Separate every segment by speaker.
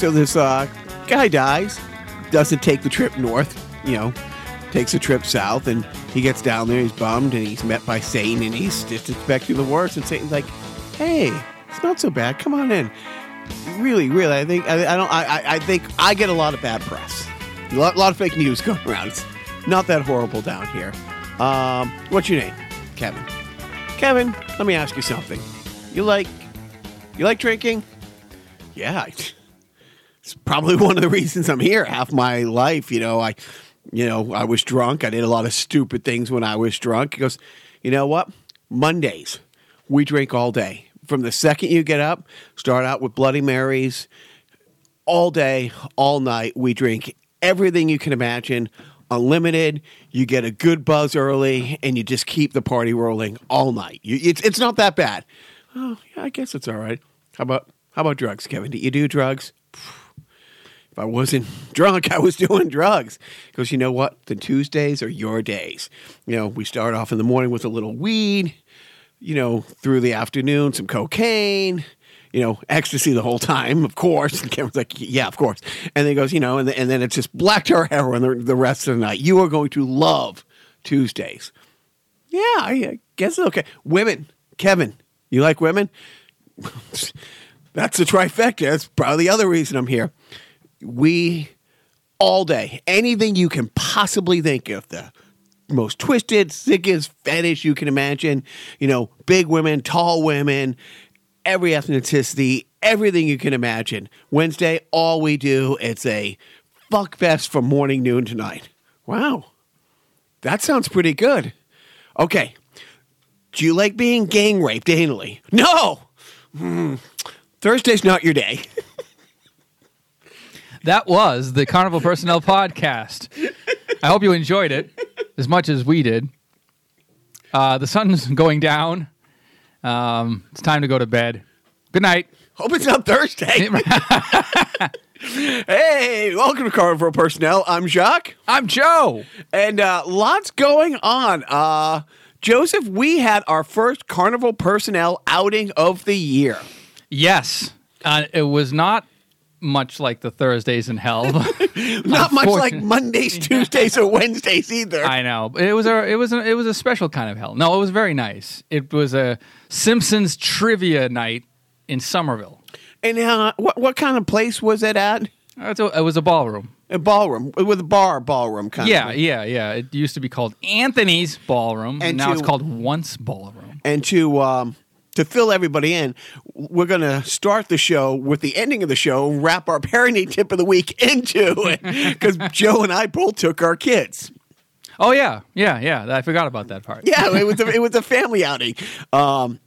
Speaker 1: so this uh, guy dies, doesn't take the trip north, you know, takes a trip south, and he gets down there. He's bummed, and he's met by Satan, and he's just expecting the worst. And Satan's like, "Hey, it's not so bad. Come on in." Really, really, I think I, I don't. I, I- think I get a lot of bad press, a lot, lot of fake news going around. It's not that horrible down here. Um, what's your name, Kevin? Kevin, let me ask you something. You like you like drinking? Yeah, it's probably one of the reasons I'm here. Half my life, you know, I, you know, I was drunk. I did a lot of stupid things when I was drunk. He goes, you know what? Mondays, we drink all day. From the second you get up, start out with Bloody Marys, all day, all night. We drink everything you can imagine, unlimited. You get a good buzz early, and you just keep the party rolling all night. You, it's it's not that bad. Oh, yeah, I guess it's all right. How about how about drugs, Kevin? Do you do drugs? I wasn't drunk, I was doing drugs. Because you know what? The Tuesdays are your days. You know, we start off in the morning with a little weed, you know, through the afternoon, some cocaine, you know, ecstasy the whole time, of course. And Cameron's like, yeah, of course. And then he goes, you know, and, then- and then it's just black tar heroin the, the rest of the night. You are going to love Tuesdays. Yeah, I guess it's okay. Women, Kevin, you like women? That's the trifecta. That's probably the other reason I'm here. We all day, anything you can possibly think of, the most twisted, sickest fetish you can imagine, you know, big women, tall women, every ethnicity, everything you can imagine. Wednesday, all we do, it's a fuck fest from morning, noon to night. Wow. That sounds pretty good. Okay. Do you like being gang raped anally? No. Hmm. Thursday's not your day.
Speaker 2: That was the Carnival Personnel Podcast. I hope you enjoyed it as much as we did. Uh, the sun's going down. Um, it's time to go to bed. Good night.
Speaker 1: Hope it's not Thursday. hey, welcome to Carnival Personnel. I'm Jacques,
Speaker 2: I'm Joe.
Speaker 1: and uh, lots going on. Uh, Joseph, we had our first Carnival Personnel outing of the year.
Speaker 2: Yes, uh, it was not much like the Thursdays in Hell.
Speaker 1: Not much like Mondays, Tuesdays, or Wednesdays either.
Speaker 2: I know it was a it was a, it was a special kind of hell. No, it was very nice. It was a Simpsons trivia night in Somerville.
Speaker 1: and uh, what what kind of place was it at?
Speaker 2: It's a- It was a ballroom.
Speaker 1: A ballroom with a bar ballroom kind
Speaker 2: Yeah,
Speaker 1: of.
Speaker 2: yeah, yeah. It used to be called Anthony's Ballroom, and
Speaker 1: And
Speaker 2: now it's called Once Ballroom.
Speaker 1: and to um, to fill everybody in, we're going to start the show with the ending of the show, wrap our parenting tip of the week into it because Joe and I both took our kids.
Speaker 2: Oh yeah, yeah, yeah. I forgot about that part.
Speaker 1: Yeah, it was a, it was a family outing. Um,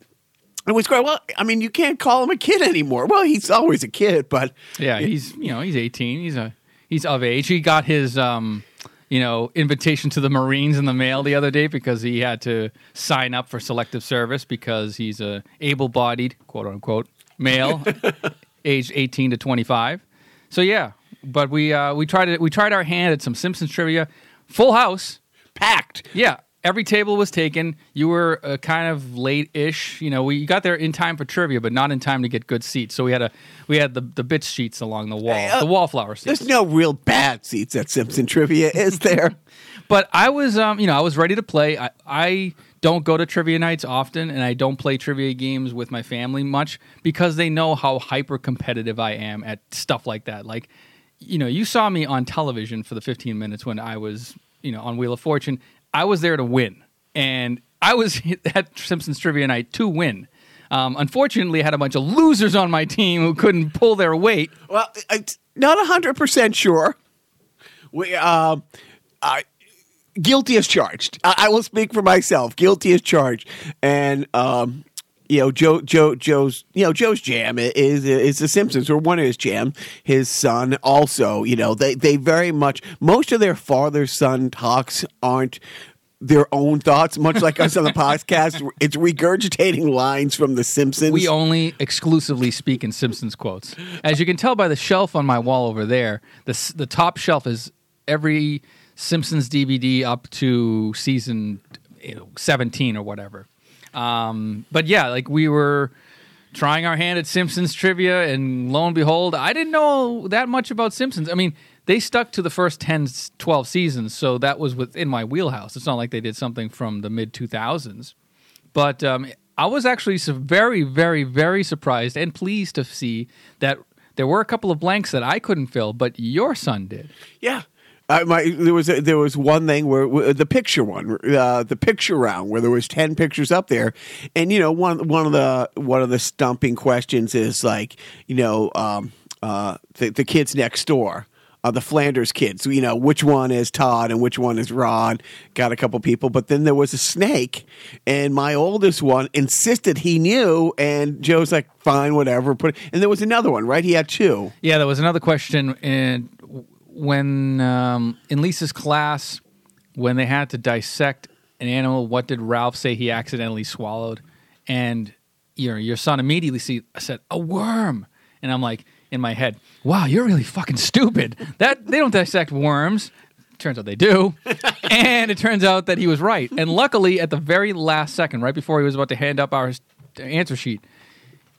Speaker 1: it was great. Well, I mean, you can't call him a kid anymore. Well, he's always a kid, but
Speaker 2: Yeah, he's you know he's 18. He's a he's of age. He got his um you know invitation to the Marines in the mail the other day because he had to sign up for selective service because he's a able-bodied quote unquote male, aged 18 to 25. So yeah, but we uh, we tried it. We tried our hand at some Simpsons trivia. Full house.
Speaker 1: packed.
Speaker 2: Yeah, every table was taken. You were uh, kind of late-ish. You know, we got there in time for trivia, but not in time to get good seats. So we had a we had the the bitch sheets along the wall,
Speaker 1: uh,
Speaker 2: the wallflower seats.
Speaker 1: There's no real bad seats at Simpson Trivia, is there?
Speaker 2: But I was, um, you know, I was ready to play. I, I don't go to trivia nights often, and I don't play trivia games with my family much because they know how hyper competitive I am at stuff like that. Like, you know, you saw me on television for the 15 minutes when I was, you know, on Wheel of Fortune. I was there to win, and I was at Simpsons Trivia Night to win. Um, unfortunately, I had a bunch of losers on my team who couldn't pull their weight.
Speaker 1: Well, it's not hundred percent sure. We, um, I guilty as charged. I, I will speak for myself. Guilty as charged, and um, you know, Joe, Joe, Joe's, you know, Joe's jam is is the Simpsons, or one of his jam. His son also, you know, they they very much most of their father son talks aren't their own thoughts, much like us on the podcast. It's regurgitating lines from The Simpsons.
Speaker 2: We only exclusively speak in Simpsons quotes. As you can tell by the shelf on my wall over there, the the top shelf is every Simpsons DVD up to season 17 or whatever. Um, but yeah, like we were trying our hand at Simpsons trivia, and lo and behold, I didn't know that much about Simpsons. I mean, they stuck to the first 10, 12 seasons, so that was within my wheelhouse. It's not like they did something from the mid 2000s. But um, I was actually very, very, very surprised and pleased to see that there were a couple of blanks that I couldn't fill, but your son did.
Speaker 1: Yeah. Uh, my there was a, there was one thing where the picture one uh, the picture round where there was 10 pictures up there. And you know one one of the one of the stumping questions is like you know um, uh, the, the kids next door uh, the Flanders kids you know which one is Todd and which one is Rod? Got a couple people. But then there was a snake and my oldest one insisted he knew and Joe's like fine whatever put it, and there was another one right? He had two.
Speaker 2: Yeah, there was another question in when um, in Lisa's class when they had to dissect an animal. What did Ralph say he accidentally swallowed? And your your son immediately see, said a worm, and I'm like in my head, wow, you're really fucking stupid. That they don't dissect worms. Turns out they do, and it turns out that he was right. And luckily, at the very last second, right before he was about to hand up our answer sheet,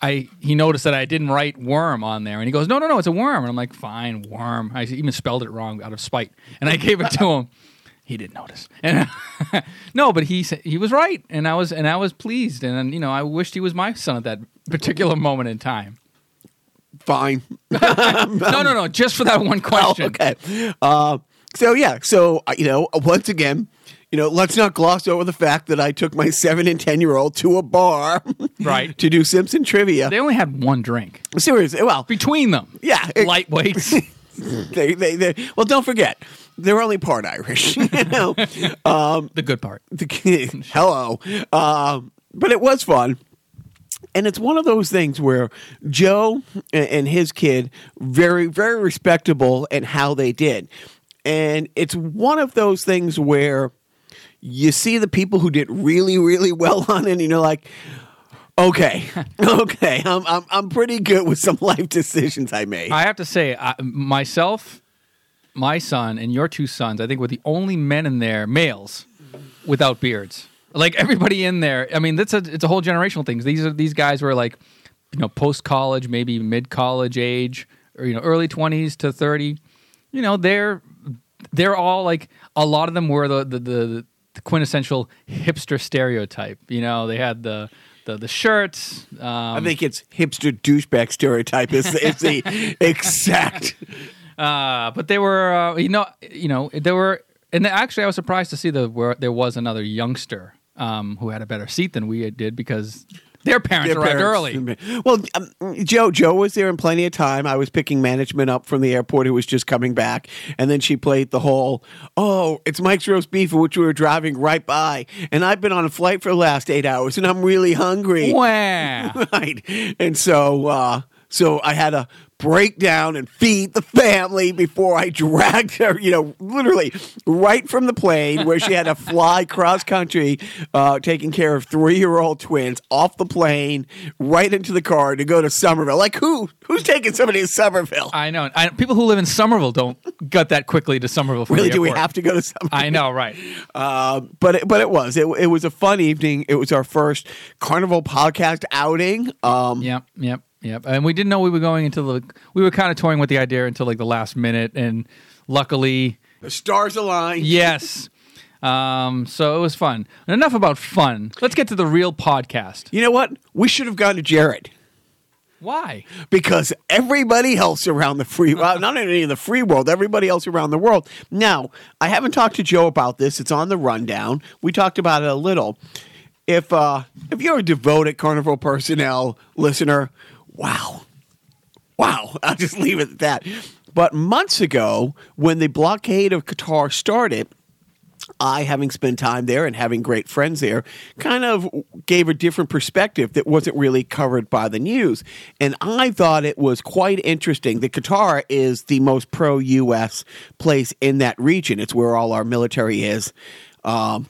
Speaker 2: I he noticed that I didn't write worm on there, and he goes, "No, no, no, it's a worm." And I'm like, "Fine, worm." I even spelled it wrong out of spite, and I gave it to him. He didn't notice, and no, but he said he was right, and I was and I was pleased, and you know I wished he was my son at that particular moment in time.
Speaker 1: fine
Speaker 2: No, no, no, just for that one question.
Speaker 1: Oh, okay. Uh, so yeah, so uh, you know, once again, you know, let's not gloss over the fact that I took my seven and ten year old to a bar,
Speaker 2: Right.
Speaker 1: to do Simpson trivia.
Speaker 2: They only had one drink
Speaker 1: Seriously, well,
Speaker 2: between them.
Speaker 1: yeah, it-
Speaker 2: Lightweights.
Speaker 1: they, they, they, well, don't forget, they're only part Irish. You know, um,
Speaker 2: the good part.
Speaker 1: the hello, um, but it was fun. And it's one of those things where Joe and and his kid very very respectable in how they did, and it's one of those things where you see the people who did really really well on it, and you're like, okay, okay, I'm I'm I'm pretty good with some life decisions I made.
Speaker 2: I have to say, I, myself, my son, and your two sons, I think were the only men in there, males, without beards. Like everybody in there. I mean, that's a it's a whole generational thing. These are these guys were like, you know, post college, maybe mid college age, or you know, early twenties to thirty. You know, they're they're all like a lot of them were the the, the, the quintessential hipster stereotype. You know, they had the the, the shirts. Um,
Speaker 1: I think it's hipster douchebag stereotype is is the exact.
Speaker 2: Uh, but they were, uh, you know, you know, there were, and actually, I was surprised to see that where there was another youngster um, who had a better seat than we did because their parents
Speaker 1: Their
Speaker 2: arrived
Speaker 1: parents-
Speaker 2: early.
Speaker 1: Well, um, Joe Joe was there in plenty of time. I was picking management up from the airport who was just coming back, and then she played the whole "Oh, it's Mike's roast beef," which we were driving right by, and I've been on a flight for the last eight hours, and I'm really hungry.
Speaker 2: Wow!
Speaker 1: right, and so uh, so I had to break down and feed the family before I dragged her, you know, literally right from the plane where she had to fly cross country, uh, taking care of three year old twins off the plane, right into the car to go to Somerville. Like who? Who's taking somebody to Somerville?
Speaker 2: I know. I, people who live in Somerville don't get that quickly to Somerville.
Speaker 1: Really? Do we have to go to Somerville?
Speaker 2: I know, right?
Speaker 1: Um, but it, but it was it, it was a fun evening. It was our first Carnival podcast outing. Um,
Speaker 2: Yep, yep, yep. And we didn't know we were going into the we were kind of toying with the idea until like the last minute, and luckily,
Speaker 1: The stars aligned.
Speaker 2: yes. Um, so it was fun. Enough about fun. Let's get to the real podcast.
Speaker 1: You know what? We should have gone to Jared.
Speaker 2: Why?
Speaker 1: because everybody else around the free well, not only in the free world everybody else around the world now i haven't talked to joe about this it's on the rundown we talked about it a little if uh if you're a devoted carnival personnel listener wow wow i'll just leave it at that but months ago when the blockade of qatar started I, having spent time there and having great friends there, kind of gave a different perspective that wasn't really covered by the news. And I thought it was quite interesting. that Qatar is the most pro US place in that region, it's where all our military is. Um,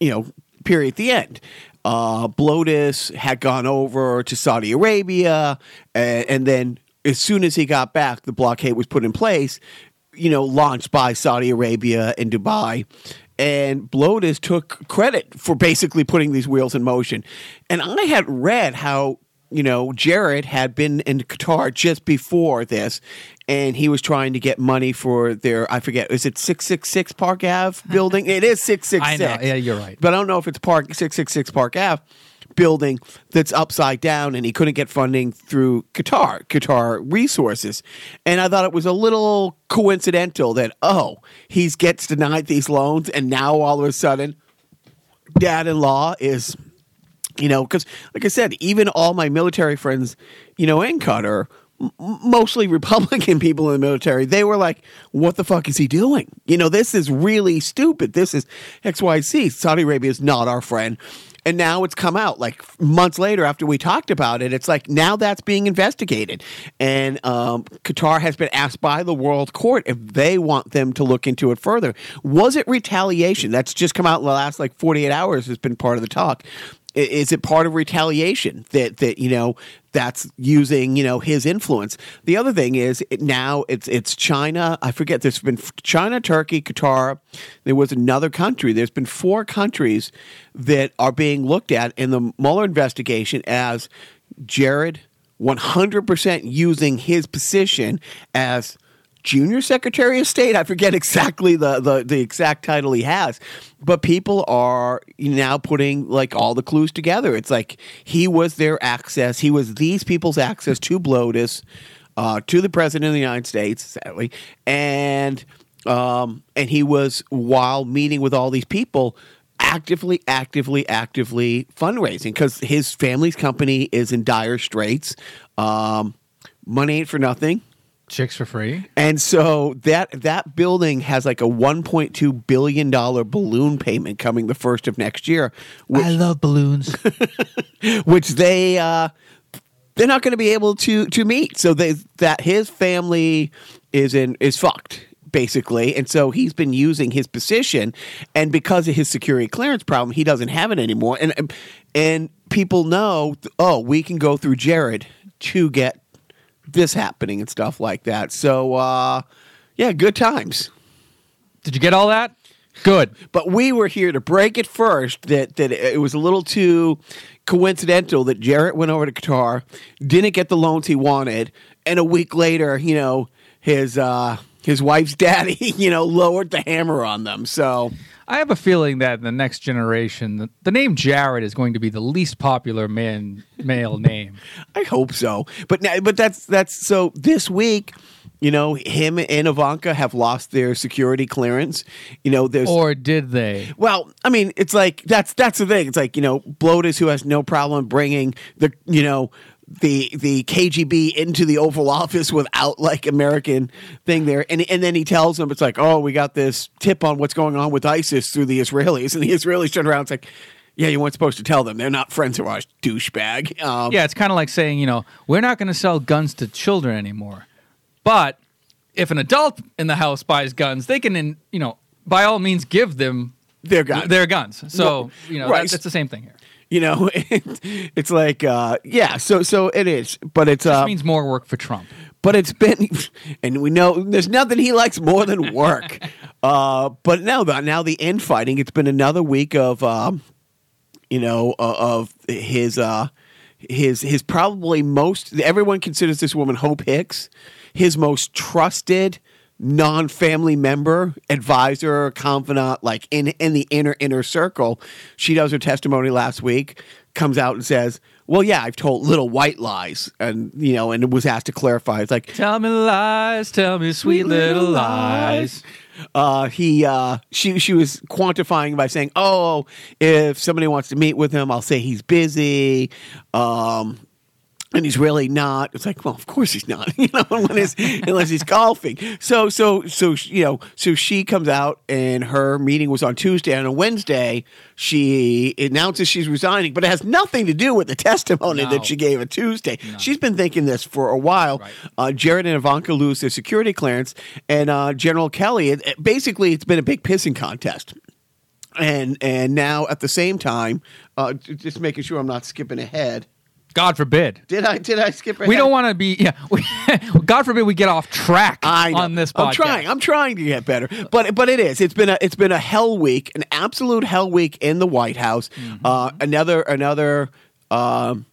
Speaker 1: you know, period the end. Uh, Blotus had gone over to Saudi Arabia, and, and then as soon as he got back, the blockade was put in place, you know, launched by Saudi Arabia and Dubai. And Blotus took credit for basically putting these wheels in motion. And I had read how you know, Jared had been in Qatar just before this, and he was trying to get money for their I forget is it six six six Park Ave building? it is six six
Speaker 2: know. Yeah, you're right.
Speaker 1: But I don't know if it's Park six six six Park Ave building that's upside down and he couldn't get funding through Qatar, Qatar resources. And I thought it was a little coincidental that oh, he gets denied these loans and now all of a sudden dad-in-law is you know because like i said even all my military friends you know in qatar mostly republican people in the military they were like what the fuck is he doing you know this is really stupid this is xyz saudi arabia is not our friend and now it's come out like months later after we talked about it. It's like now that's being investigated. And um, Qatar has been asked by the World Court if they want them to look into it further. Was it retaliation? That's just come out in the last like 48 hours, has been part of the talk. Is it part of retaliation that that you know that's using you know his influence? The other thing is now it's it's China. I forget. There's been China, Turkey, Qatar. There was another country. There's been four countries that are being looked at in the Mueller investigation as Jared 100% using his position as junior secretary of state. I forget exactly the, the, the exact title he has, but people are now putting like all the clues together. It's like he was their access, he was these people's access to Blotus, uh, to the president of the United States, sadly, and um, and he was while meeting with all these people. Actively, actively, actively fundraising because his family's company is in dire straits. Um, money ain't for nothing.
Speaker 2: Chicks for free.
Speaker 1: And so that that building has like a 1.2 billion dollar balloon payment coming the first of next year, which,
Speaker 2: love balloons.
Speaker 1: which they uh, they're not going to be able to to meet. So they that his family is in is fucked basically, and so he's been using his position, and because of his security clearance problem, he doesn't have it anymore. And and people know, oh, we can go through Jared to get this happening and stuff like that. So uh, yeah, good times.
Speaker 2: Did you get all that? Good.
Speaker 1: But we were here to break it first that that it was a little too coincidental that Jared went over to Qatar, didn't get the loans he wanted, and a week later, you know, his uh his wife's daddy, you know, lowered the hammer on them. So
Speaker 2: I have a feeling that in the next generation, the, the name Jared is going to be the least popular man male name.
Speaker 1: I hope so. But now, but that's that's so this week, you know, him and Ivanka have lost their security clearance. You know, there's
Speaker 2: Or did they?
Speaker 1: Well, I mean, it's like that's that's the thing. It's like you know, Blotus who has no problem bringing the you know the the KGB into the Oval Office without like American thing there, and and then he tells them it's like, oh, we got this tip on what's going on with ISIS through the Israelis, and the Israelis turn around, it's like. Yeah, you weren't supposed to tell them. They're not friends of ours, douchebag. Um,
Speaker 2: Yeah, it's kind of like saying, you know, we're not going to sell guns to children anymore. But if an adult in the house buys guns, they can, in, you know, by all means give them
Speaker 1: Their guns.
Speaker 2: Their guns. So,
Speaker 1: Well,
Speaker 2: you know,
Speaker 1: right.
Speaker 2: that's, the same thing here.
Speaker 1: You know, it's like, uh, yeah. So, so it is, but it's
Speaker 2: This
Speaker 1: uh,
Speaker 2: means more work for Trump.
Speaker 1: but it's been, and we know there's nothing he likes more than work. uh, but now, the, now the infighting. It's been another week of, um, you know, uh, of his, uh, his, his probably most. Everyone considers this woman Hope Hicks his most trusted non-family member, advisor, confidant, like in in the inner inner circle. She does her testimony last week, comes out and says, "Well, yeah, I've told little white lies," and you know, and was asked to clarify. It's like
Speaker 2: Tell me lies, tell me sweet little lies.
Speaker 1: uh, he uh, she she was quantifying by saying, "Oh, if somebody wants to meet with him, I'll say he's busy." Um, and he's really not. It's like, well, of course he's not. You know, unless unless he's golfing. So so so you know, so she comes out, and her meeting was on Tuesday. And on Wednesday, she announces she's resigning, but it has nothing to do with the testimony
Speaker 2: No.
Speaker 1: that she gave on Tuesday. She's been thinking this for a while.
Speaker 2: Right.
Speaker 1: Uh, Jared and Ivanka lose their security clearance, and uh, General Kelly. It, it- basically, it's been a big pissing contest. And and now at the same time, uh, just making sure I'm not skipping ahead.
Speaker 2: God forbid.
Speaker 1: Did I did I skip ahead?
Speaker 2: We don't want to be, yeah. We, God forbid we get off track on this podcast.
Speaker 1: I'm trying. I'm trying to get better, but but it is. It's been a it's been a hell week, an absolute hell week in the White House.
Speaker 2: Mm-hmm.
Speaker 1: Uh, another another um,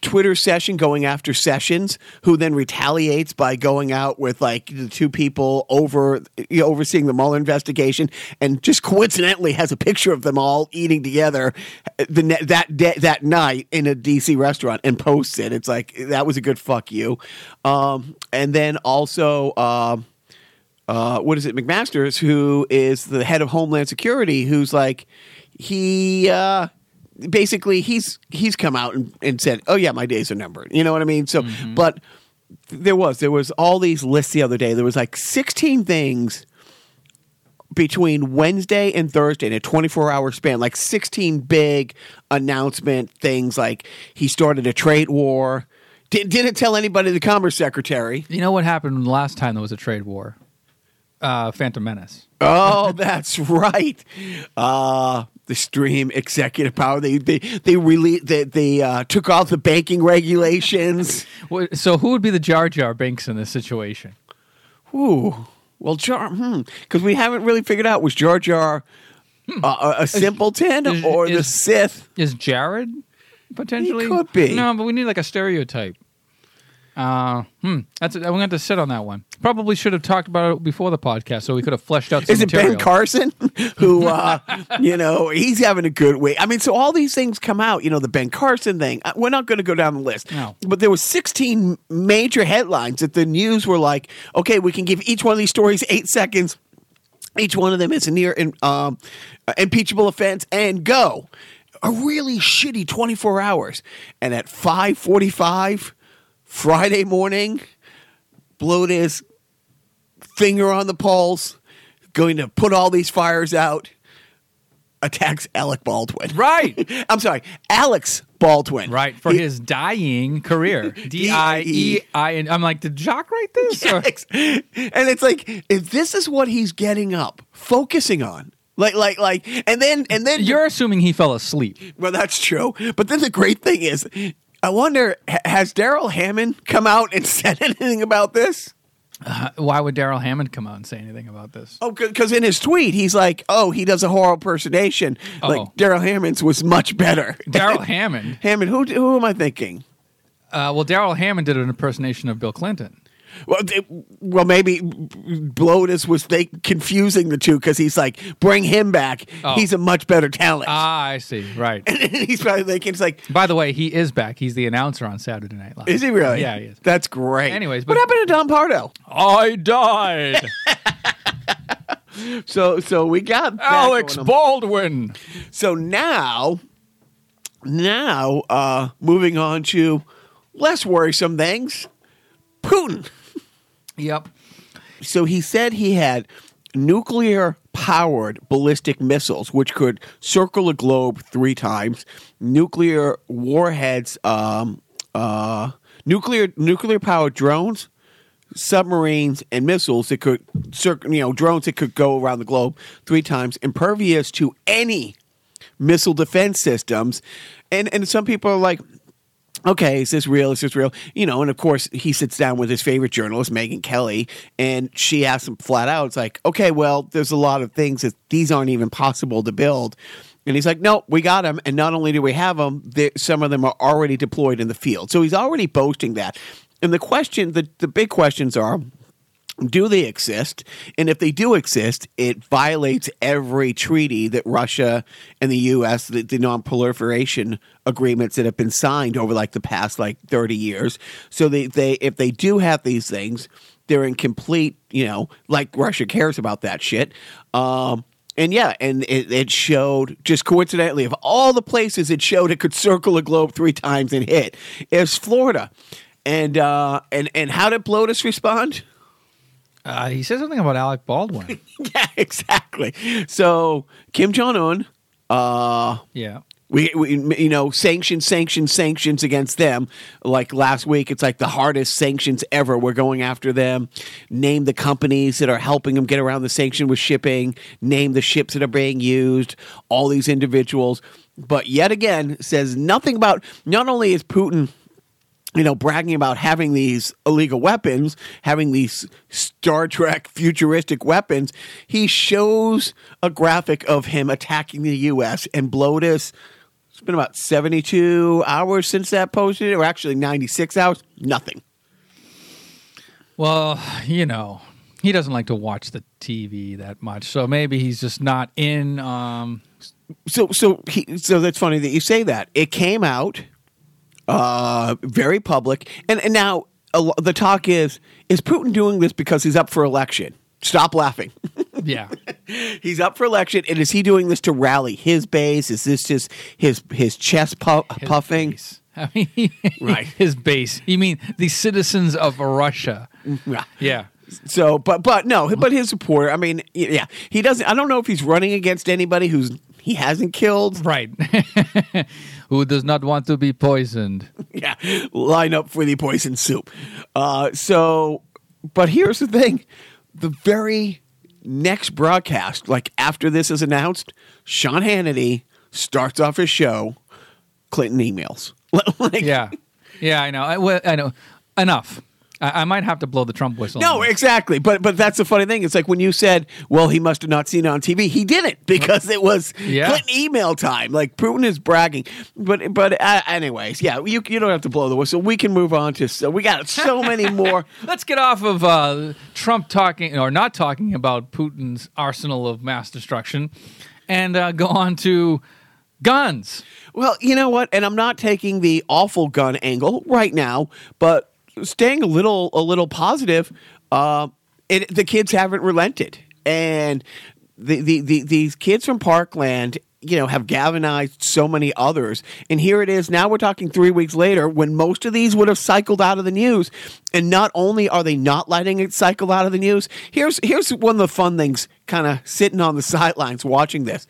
Speaker 1: Twitter session going after Sessions, who then retaliates by going out with like the two people over you know, overseeing the Mueller investigation, and just coincidentally has a picture of them all eating together the ne- that that night in a DC restaurant and posts it. It's like that was a good fuck you. Um, and then also. Um, uh, what is it, McMaster's, who is the head of Homeland Security, who's like, he uh, basically he's he's come out and, and said, "Oh yeah, my days are numbered." You know what I mean? So, but there was there was all these lists the other day. There was like sixteen things between Wednesday and Thursday in a 24 hour span, like 16 big announcement things like he started a trade war. Did, didn't tell anybody, the Commerce Secretary.
Speaker 2: You know what happened the last time there was a trade war? Uh, Phantom Menace.
Speaker 1: Oh, that's right. Uh, the stream executive power. They they they really they, they uh, took off the banking regulations.
Speaker 2: So who would be the Jar Jar Binks in this situation?
Speaker 1: Ooh. Well, Jar, because we haven't really figured out was Jar Jar uh, a, simpleton
Speaker 2: is-
Speaker 1: or the Sith?
Speaker 2: Is Jared potentially?
Speaker 1: He could be.
Speaker 2: No, but we need like a stereotype. Uh, hmm. That's we're going to have to sit on that one. Probably should have talked about it before the podcast, so we could have fleshed out. Some
Speaker 1: Is it
Speaker 2: material.
Speaker 1: Ben Carson who, uh, you know, he's having a good week? I mean, so all these things come out. You know, the Ben Carson thing. Uh, We're not going to go down the list.
Speaker 2: No.
Speaker 1: But there was 16 major headlines that the news were like, okay, we can give each one of these stories eight seconds. Each one of them is a near um, impeachable offense, and go. A really shitty 24 hours. And at 5:45 Friday morning, blowed his finger on the pulse, going to put all these fires out, attacks Alec Baldwin.
Speaker 2: Right.
Speaker 1: I'm sorry, Alex Baldwin.
Speaker 2: Right for
Speaker 1: He-
Speaker 2: his dying career. D I E I. And I'm like, did Jock write this?
Speaker 1: Alex. And it's like, if this is what he's getting up, focusing on. Like, like, like, and then, and then
Speaker 2: You're assuming he fell asleep.
Speaker 1: Well, that's true. But then the great thing is, I wonder, has Darrell Hammond come out and said anything about this?
Speaker 2: Uh, why would Darrell Hammond come out and say anything about this?
Speaker 1: Oh, because in his tweet, he's like, oh, he does a horrible impersonation. Like,
Speaker 2: Oh.
Speaker 1: Darrell Hammond's was much better.
Speaker 2: Darrell Hammond.
Speaker 1: Hammond, who, who am I thinking?
Speaker 2: Uh, well, Darrell Hammond did an impersonation of Bill Clinton.
Speaker 1: Well, they- well, maybe Blotus was they confusing the two because he's like, bring him back.
Speaker 2: Oh.
Speaker 1: He's a much better talent.
Speaker 2: Ah, I see. Right.
Speaker 1: and he's probably thinking, it's like,
Speaker 2: By the way, he is back. He's the announcer on Saturday Night Live.
Speaker 1: is he really?
Speaker 2: Yeah, he is.
Speaker 1: That's great.
Speaker 2: Anyways,
Speaker 1: what happened to Don Pardo?
Speaker 2: I died.
Speaker 1: So, so we got
Speaker 2: Alex. Baldwin.
Speaker 1: So now, now, uh, moving on to less worrisome things. Putin.
Speaker 2: Yep.
Speaker 1: So he said he had nuclear powered ballistic missiles, which could circle a globe three times, nuclear warheads, um, uh, nuclear nuclear powered drones, submarines, and missiles that could circle, you know, drones that could go around the globe three times, impervious to any missile defense systems. And and some people are like, okay, is this real? Is this real? You know, and of course he sits down with his favorite journalist, Megyn Kelly, and she asks him flat out, it's like, okay, well, there's a lot of things that these aren't even possible to build. And he's like, no, we got them. And not only do we have them, some of them are already deployed in the field. So he's already boasting that. And the question, the, the big questions are, do they exist? And if they do exist, it violates every treaty that Russia and the U.S. the, the non-proliferation agreements that have been signed over like the past like thirty years. So they, they if they do have these things, they're in complete, you know, like Russia cares about that shit. Um, and yeah, and it, it showed just coincidentally of all the places it showed it could circle a globe three times and hit is Florida. And uh, and and how did Blotus respond?
Speaker 2: Uh, he said something about Alec Baldwin.
Speaker 1: yeah, exactly. So Kim Jong Un, uh,
Speaker 2: yeah.
Speaker 1: we, we you know sanctions, sanctions, sanctions against them. Like last week, it's like the hardest sanctions ever. We're going after them. Name the companies that are helping them get around the sanction with shipping. Name the ships that are being used. All these individuals. But yet again, says nothing about. Not only is Putin you know, bragging about having these illegal weapons, having these Star Trek futuristic weapons, he shows a graphic of him attacking the U.S. and Blotus It's been about 72 hours since that posted, or actually 96 hours. Nothing.
Speaker 2: Well, you know, he doesn't like to watch the TV that much, so maybe he's just not in. Um,
Speaker 1: So, so, he, so that's funny that you say that. It came out uh, very public, and, and now lo- the talk is: is Putin doing this because he's up for election? Stop laughing.
Speaker 2: yeah,
Speaker 1: he's up for election, and is he doing this to rally his base? Is this just his his chest pu-
Speaker 2: His
Speaker 1: puffing?
Speaker 2: base. I mean,
Speaker 1: Right.
Speaker 2: His base. You mean the citizens of Russia?
Speaker 1: Yeah.
Speaker 2: Yeah.
Speaker 1: So, but but no, but his supporter. I mean, yeah, he doesn't. I don't know if he's running against anybody who's he hasn't killed.
Speaker 2: Right. Who does not want to be poisoned?
Speaker 1: Yeah, line up for the poison soup. Uh, so, but here's the thing: the very next broadcast, like after this is announced, Sean Hannity starts off his show. Clinton emails. like,
Speaker 2: Yeah. Yeah, I know. I, well, I know. Enough. I, I might have to blow the Trump whistle.
Speaker 1: No, exactly. But but that's the funny thing. It's like when you said, "Well, he must have not seen it on TV." He didn't because it was
Speaker 2: Yeah.
Speaker 1: Clinton email time. Like Putin is bragging. But but uh, anyways, yeah, you you don't have to blow the whistle. We can move on to. So we got so many more.
Speaker 2: Let's get off of uh, Trump talking or not talking about Putin's arsenal of mass destruction and uh, go on to guns.
Speaker 1: Well, you know what? And I'm not taking the awful gun angle right now, but staying a little a little positive. Uh, it, the kids haven't relented, and the, the, the these kids from Parkland. You know, have galvanized so many others. And here it is. Now we're talking three weeks later when most of these would have cycled out of the news. And not only are they not letting it cycle out of the news, here's here's one of the fun things kind of sitting on the sidelines watching this.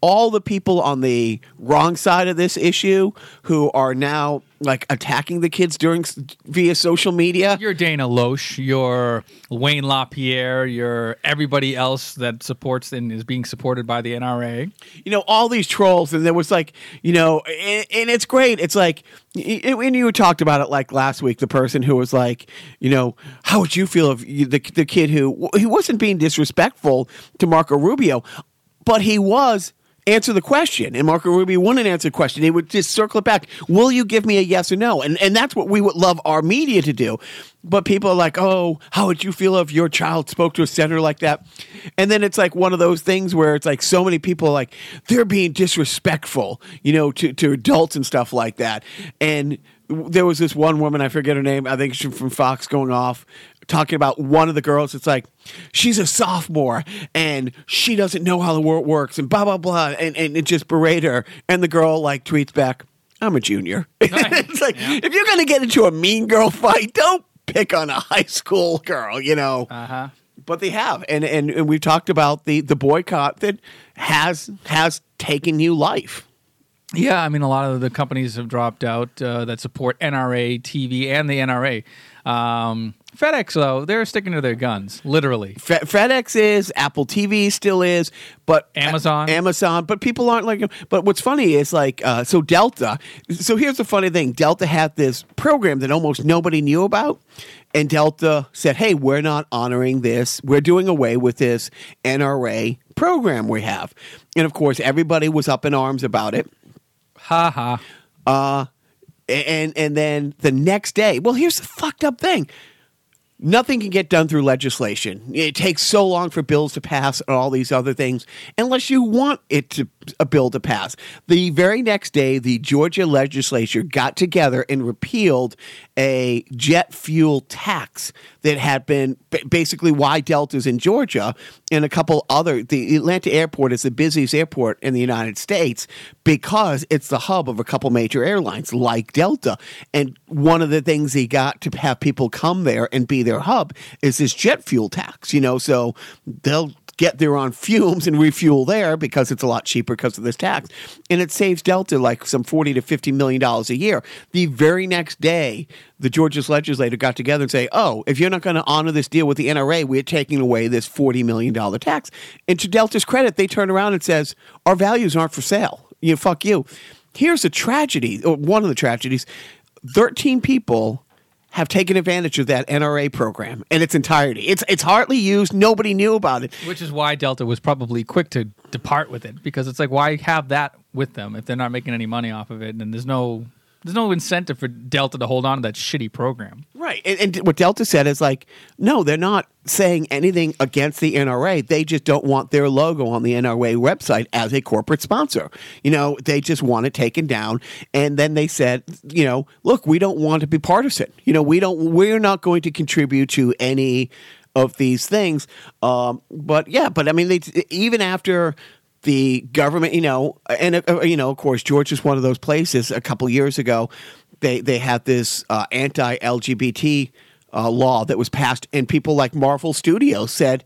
Speaker 1: All the people on the wrong side of this issue who are now like attacking the kids during via social media.
Speaker 2: You're Dana Loesch, you're Wayne LaPierre, you're everybody else that supports and is being supported by the NRA.
Speaker 1: you know, all these trolls, and there was like, you know, and, and it's great. It's like, y- you talked about it like last week, the person who was like, you know, how would you feel if you, the the kid who he wasn't being disrespectful to Marco Rubio, but he was. Answer the question, and Marco Rubio wouldn't answer the question. He would just circle it back. Will you give me a yes or no? And and that's what we would love our media to do. But people are like, oh, how would you feel if your child spoke to a senator like that? And then it's like one of those things where it's like so many people are like they're being disrespectful, you know, to, to adults and stuff like that. And there was this one woman, I forget her name, I think she's from Fox going off talking about one of the girls. It's like she's a sophomore and she doesn't know how the world works and blah blah blah and, and it just berate her. And the girl like tweets back, I'm a junior. it's like if you're gonna get into a mean girl fight, don't pick on a high school girl, you know.
Speaker 2: Uh huh.
Speaker 1: But they have, and, and and we've talked about the the boycott that has has taken new life.
Speaker 2: Yeah, I mean, a lot of the companies have dropped out uh, that support NRA TV and the NRA. Um, FedEx, though, they're sticking to their guns, literally.
Speaker 1: Fe- FedEx is, Apple TV still is, but
Speaker 2: Amazon.
Speaker 1: Amazon. But people aren't like. But what's funny is like, uh, so Delta. So here's the funny thing: Delta had this program that almost nobody knew about, and Delta said, "Hey, we're not honoring this. We're doing away with this NRA program we have." And of course, everybody was up in arms about it.
Speaker 2: Ha ha.
Speaker 1: Uh, and and then the next day, well, here's the fucked up thing. Nothing can get done through legislation. It takes so long for bills to pass and all these other things, unless you want it to a bill to pass. The very next day, the Georgia legislature got together and repealed a jet fuel tax that had been basically why Delta's in Georgia and a couple other. The Atlanta airport is the busiest airport in the United States because it's the hub of a couple major airlines like Delta. And one of the things he got to have people come there and be their hub is this jet fuel tax, you know, so they'll get there on fumes and refuel there because it's a lot cheaper because of this tax. And it saves Delta like some 40 to 50 million dollars a year. The very next day, the Georgia's legislature got together and say, "Oh, if you're not going to honor this deal with the NRA, we're taking away this 40 million dollar tax." And to Delta's credit, they turn around and says, "Our values aren't for sale. You fuck you." Here's a tragedy, or one of the tragedies. 13 people have taken advantage of that NRA program in its entirety. It's it's hardly used. Nobody knew about it.
Speaker 2: Which is why Delta was probably quick to depart with it because it's like why have that with them if they're not making any money off of it and there's no there's no incentive for Delta to hold on to that shitty program.
Speaker 1: Right. And, and what Delta said is like, no, they're not saying anything against the NRA. They just don't want their logo on the NRA website as a corporate sponsor. You know, they just want it taken down. And then they said, you know, look, we don't want to be partisan. You know, we don't, we're not going to contribute to any of these things. Um, but yeah, but I mean, they, even after the government, you know, and uh, you know, of course, Georgia is one of those places. A couple years ago, they they had this uh, anti-LGBT uh, law that was passed, and people like Marvel Studios said,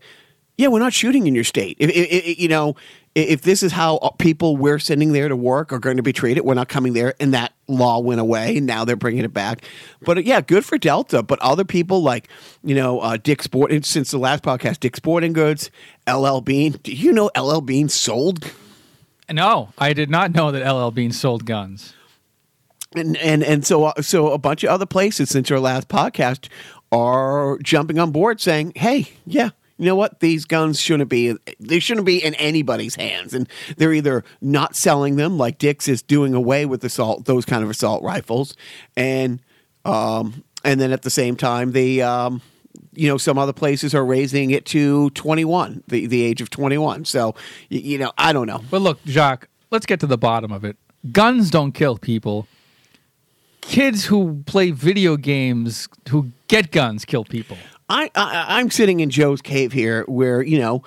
Speaker 1: "Yeah, we're not shooting in your state. If, if, you know, if this is how people we're sending there to work are going to be treated, we're not coming there." And that law went away, and now they're bringing it back. But uh, yeah, good for Delta. But other people like you know uh, Dick Sport since the last podcast, Dick Sporting Goods, LL Bean. Do you know LL Bean sold?
Speaker 2: No, I did not know that LL Bean sold guns.
Speaker 1: And and and so uh, so a bunch of other places since our last podcast are jumping on board, saying, "Hey, yeah." You know what? These guns shouldn't be they shouldn't be in anybody's hands, and they're either not selling them, like Dick's is doing away with assault those kind of assault rifles, and um, and then at the same time they um, you know some other places are raising it to 21 the, the age of 21 so you know i don't know
Speaker 2: But look, Jacques, let's get to the bottom of it. Guns don't kill people. Kids who play video games who get guns kill people.
Speaker 1: I, I i'm sitting in joe's cave here where you know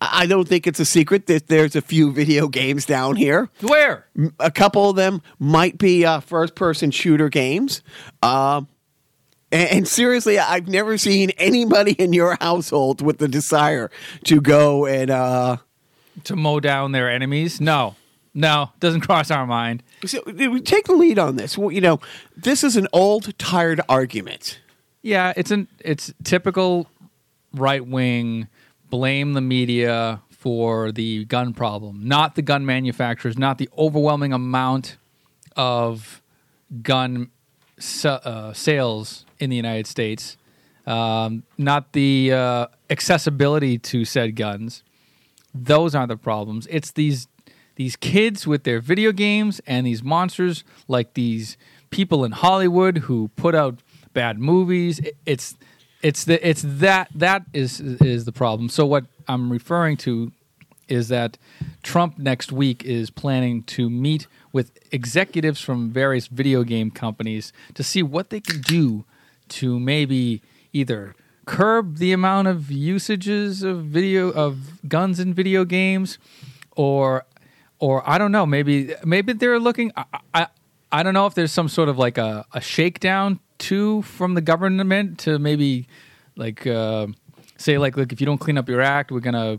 Speaker 1: I don't think it's a secret that there's a few video games down here.
Speaker 2: Where?
Speaker 1: A couple of them might be uh, first-person shooter games. Um, and, and seriously, I've never seen anybody in your household with the desire to go and uh,
Speaker 2: To mow down their enemies? No. No, doesn't cross our mind.
Speaker 1: so, take the lead on this. Well, you know, this is an old, tired argument.
Speaker 2: Yeah, it's an it's typical right wing blame the media for the gun problem, not the gun manufacturers, not the overwhelming amount of gun sa- uh, sales in the United States, um, not the uh, accessibility to said guns. Those aren't the problems. It's these these kids with their video games and these monsters like these people in Hollywood who put out bad movies. It- It's it's the it's that that is is the problem. So what I'm referring to is that Trump next week is planning to meet with executives from various video game companies to see what they can do to maybe either curb the amount of usages of video of guns in video games or or I don't know maybe maybe they're looking I, I I don't know if there's some sort of like a, a shakedown too from the government to maybe like uh, say like look if you don't clean up your act we're gonna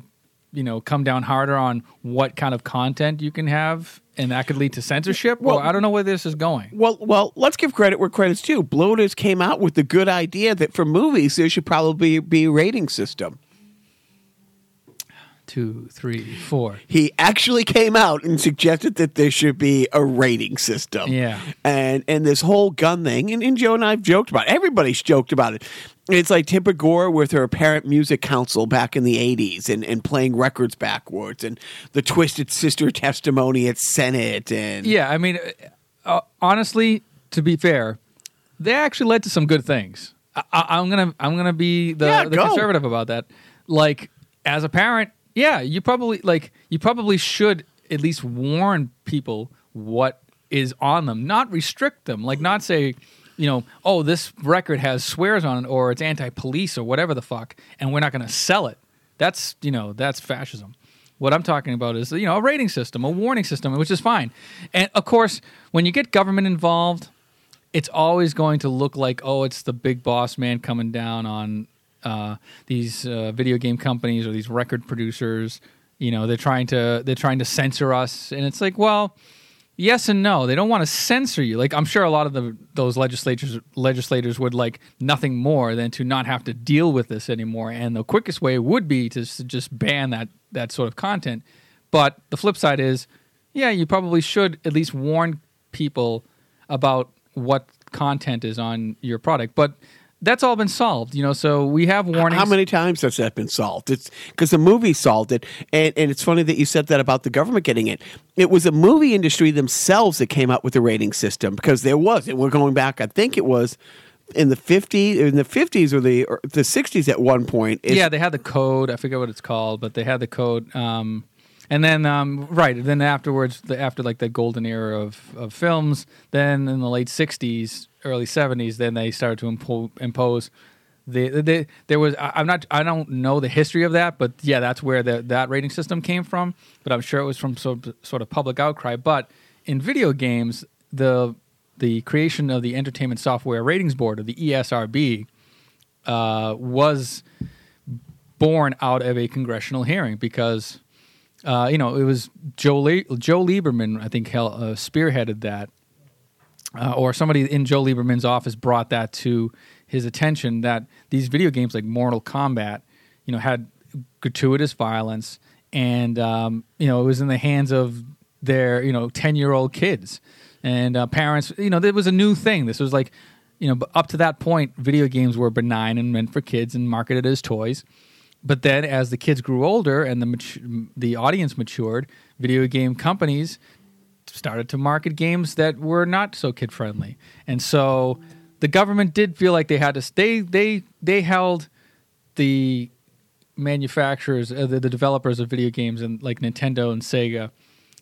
Speaker 2: you know come down harder on what kind of content you can have and that could lead to censorship well
Speaker 1: Well-
Speaker 2: I don't know where this is going
Speaker 1: Well, well, let's give credit where credit's due. Blotus came out with the good idea that for movies there should probably be a rating system.
Speaker 2: Two three four
Speaker 1: He actually came out and suggested that there should be a rating system.
Speaker 2: Yeah.
Speaker 1: And and this whole gun thing, and, and Joe and I have joked about it. Everybody's joked about it. It's like Tipper Gore with her Parent Music Council back in the 80s and, and playing records backwards, and the Twisted Sister testimony at Senate. And
Speaker 2: Yeah, I mean, uh, honestly, to be fair, they actually led to some good things. I, I'm gonna I'm gonna be the,
Speaker 1: Yeah,
Speaker 2: the
Speaker 1: go.
Speaker 2: conservative about that. Like as a parent, yeah, you probably like you probably should at least warn people what is on them, not restrict them. Like not say, you know, oh, this record has swears on it or it's anti-police or whatever the fuck, and we're not gonna sell it. That's you know that's fascism. What I'm talking about is you know a rating system, a warning system, which is fine. And of course, when you get government involved, it's always going to look like oh, it's the big boss man coming down on uh, these uh, video game companies or these record producers. You know, they're trying to they're trying to censor us, and it's like, well, yes and no. They don't want to censor you. Like I'm sure a lot of the those legislators legislators would like nothing more than to not have to deal with this anymore. And the quickest way would be to just ban that that sort of content. But the flip side is, yeah, you probably should at least warn people about what content is on your product. But that's all been solved, you know. So we have warnings.
Speaker 1: How many times has that been solved? It's because the movie solved it, and, and it's funny that you said that about the government getting it. It was the movie industry themselves that came up with the rating system because there was, and we're going back. I think it was in the 50s, in the 50s or the or the 60s at one point.
Speaker 2: Yeah, they had the code. I forget what it's called, but they had the code. Um, and then, um, right, then afterwards, the, after like the golden era of, of films, then in the late '60s, early '70s, then they started to impo- impose. The, the, there was I- I'm not I don't know the history of that, but yeah, that's where the, that rating system came from. But I'm sure it was from sort of, sort of public outcry. But in video games, the the creation of the Entertainment Software Ratings Board, or the ESRB, uh, was born out of a congressional hearing because uh, you know it was Joe Le- Joe Lieberman I think hel- uh, spearheaded that, uh, or somebody in Joe Lieberman's office brought that to his attention that these video games like Mortal Kombat, you know, had gratuitous violence and um, you know it was in the hands of their you know ten year old kids and uh, parents. You know, it was a new thing. This was like you know, up to that point, video games were benign and meant for kids and marketed as toys. But then, as the kids grew older and the mat- the audience matured, video game companies started to market games that were not so kid friendly, and so the government did feel like they had to. They they they held the manufacturers, uh, the, the developers of video games, and like Nintendo and Sega,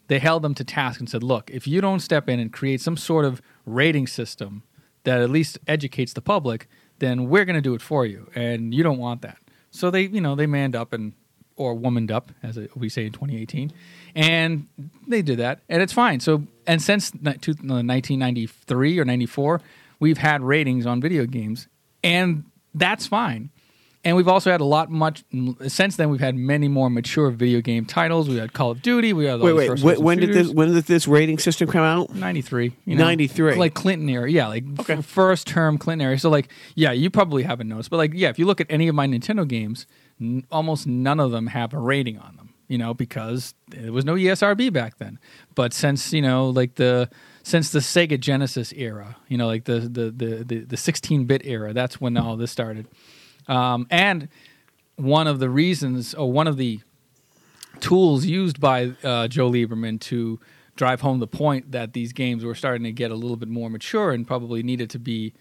Speaker 2: they held them to task and said, "Look, if you don't step in and create some sort of rating system that at least educates the public, then we're going to do it for you, and you don't want that." So they, you know, they manned up and or womaned up, as we say in 2018, and they did that, and it's fine. So, and since ni- two- uh, no, 1993 or 94, we've had ratings on video games, and that's fine. And we've also had a lot much since then. We've had many more mature video game titles. We had Call of Duty. We had
Speaker 1: wait,
Speaker 2: the
Speaker 1: wait.
Speaker 2: first
Speaker 1: When, did this? When did this rating system come out?
Speaker 2: 93. You know?
Speaker 1: 93.
Speaker 2: Like Clinton era. Yeah, like
Speaker 1: Okay.
Speaker 2: f- first term Clinton era. So, like, yeah, you probably haven't noticed, but like, yeah, if you look at any of my Nintendo games, n- almost none of them have a rating on them, you know, because there was no ESRB back then. But since, you know, like the. Since the Sega Genesis era, you know, like the the the the, the 16-bit era, that's when all this started. Um, and one of the reasons, or one of the tools used by uh, Joe Lieberman to drive home the point that these games were starting to get a little bit more mature and probably needed to be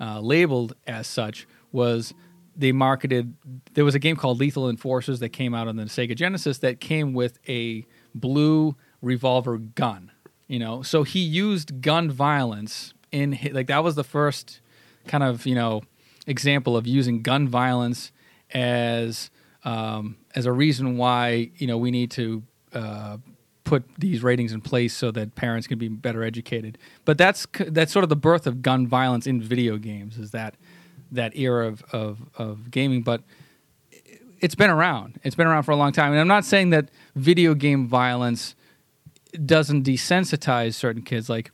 Speaker 2: uh, labeled as such was they marketed there was a game called Lethal Enforcers that came out on the Sega Genesis that came with a blue revolver gun you know? So he used gun violence in hi- like that was the first kind of you know example of using gun violence as um, as a reason why you know we need to uh, put these ratings in place so that parents can be better educated. But that's that's sort of the birth of gun violence in video games. Is that that era of of, of gaming? But it's been around. It's been around for a long time. And I'm not saying that video game violence doesn't desensitize certain kids. Like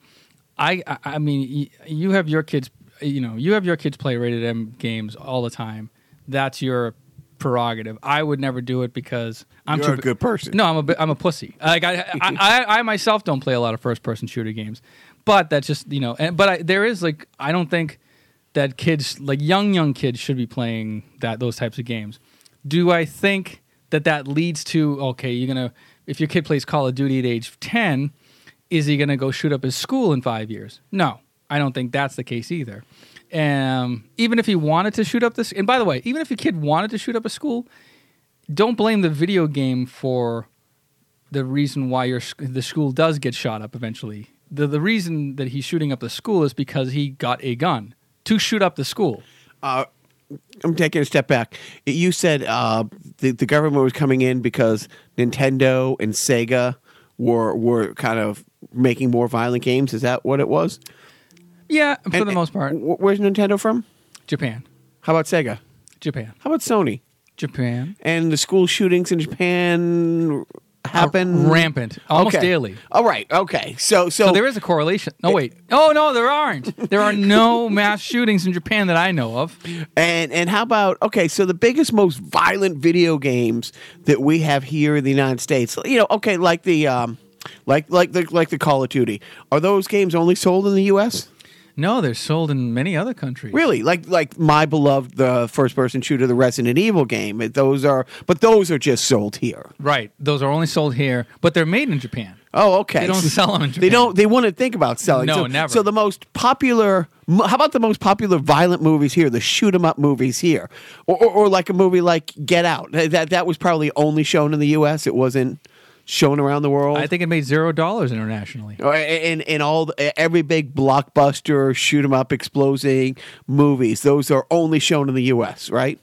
Speaker 2: I, I, I mean, you have your kids. You know, you have your kids play rated M games all the time. That's your prerogative. I would never do it because I'm
Speaker 1: You're
Speaker 2: too
Speaker 1: a good person.
Speaker 2: No, I'm a I'm a pussy. Like I, I, I, I myself don't play a lot of first person shooter games, but that's just you know. And, but I, there is like I don't think that kids like young young kids should be playing that those types of games. Do I think that that leads to okay? You're gonna if your kid plays Call of Duty at age ten, is he gonna go shoot up his school in five years? No, I don't think that's the case either. Um, even if he wanted to shoot up this, and by the way, even if a kid wanted to shoot up a school, don't blame the video game for the reason why your the school does get shot up eventually. The the reason that he's shooting up the school is because he got a gun to shoot up the school.
Speaker 1: Uh, I'm taking a step back. You said uh, the the government was coming in because Nintendo and Sega were were kind of making more violent games. Is that what it was?
Speaker 2: Yeah, for
Speaker 1: And-
Speaker 2: the most part,
Speaker 1: Wh- Where's Nintendo from?
Speaker 2: Japan,
Speaker 1: How about Sega?
Speaker 2: Japan,
Speaker 1: How about Sony?
Speaker 2: Japan.
Speaker 1: And the school shootings in Japan happen
Speaker 2: rampant, almost
Speaker 1: Okay.
Speaker 2: daily.
Speaker 1: All right. Okay. So so,
Speaker 2: So there is a correlation. No, wait. Oh no, there aren't. There are no mass shootings in Japan that I know of.
Speaker 1: And and how about okay? So the biggest, most violent video games that we have here in the United States, you know, okay, like the um, like like the like the Call of Duty, are those games only sold in the U.S.?
Speaker 2: No, they're sold in many other countries.
Speaker 1: Really, like like my beloved the first person shooter, the Resident Evil game. It- Those are, but those are just sold here.
Speaker 2: Right. Those are only sold here, but they're made in Japan.
Speaker 1: Oh, okay.
Speaker 2: They don't sell 'em in
Speaker 1: They don't. They wouldn't think about selling.
Speaker 2: No,
Speaker 1: so,
Speaker 2: never.
Speaker 1: So the most popular. How about the most popular violent movies here? The shoot 'em up movies here, or, or or like a movie like Get Out. That that was probably only shown in the U.S. It wasn't shown around the world.
Speaker 2: I think it made zero dollars internationally.
Speaker 1: And and all the, every big blockbuster shoot 'em up exploding movies. Those are only shown in the U.S. Right.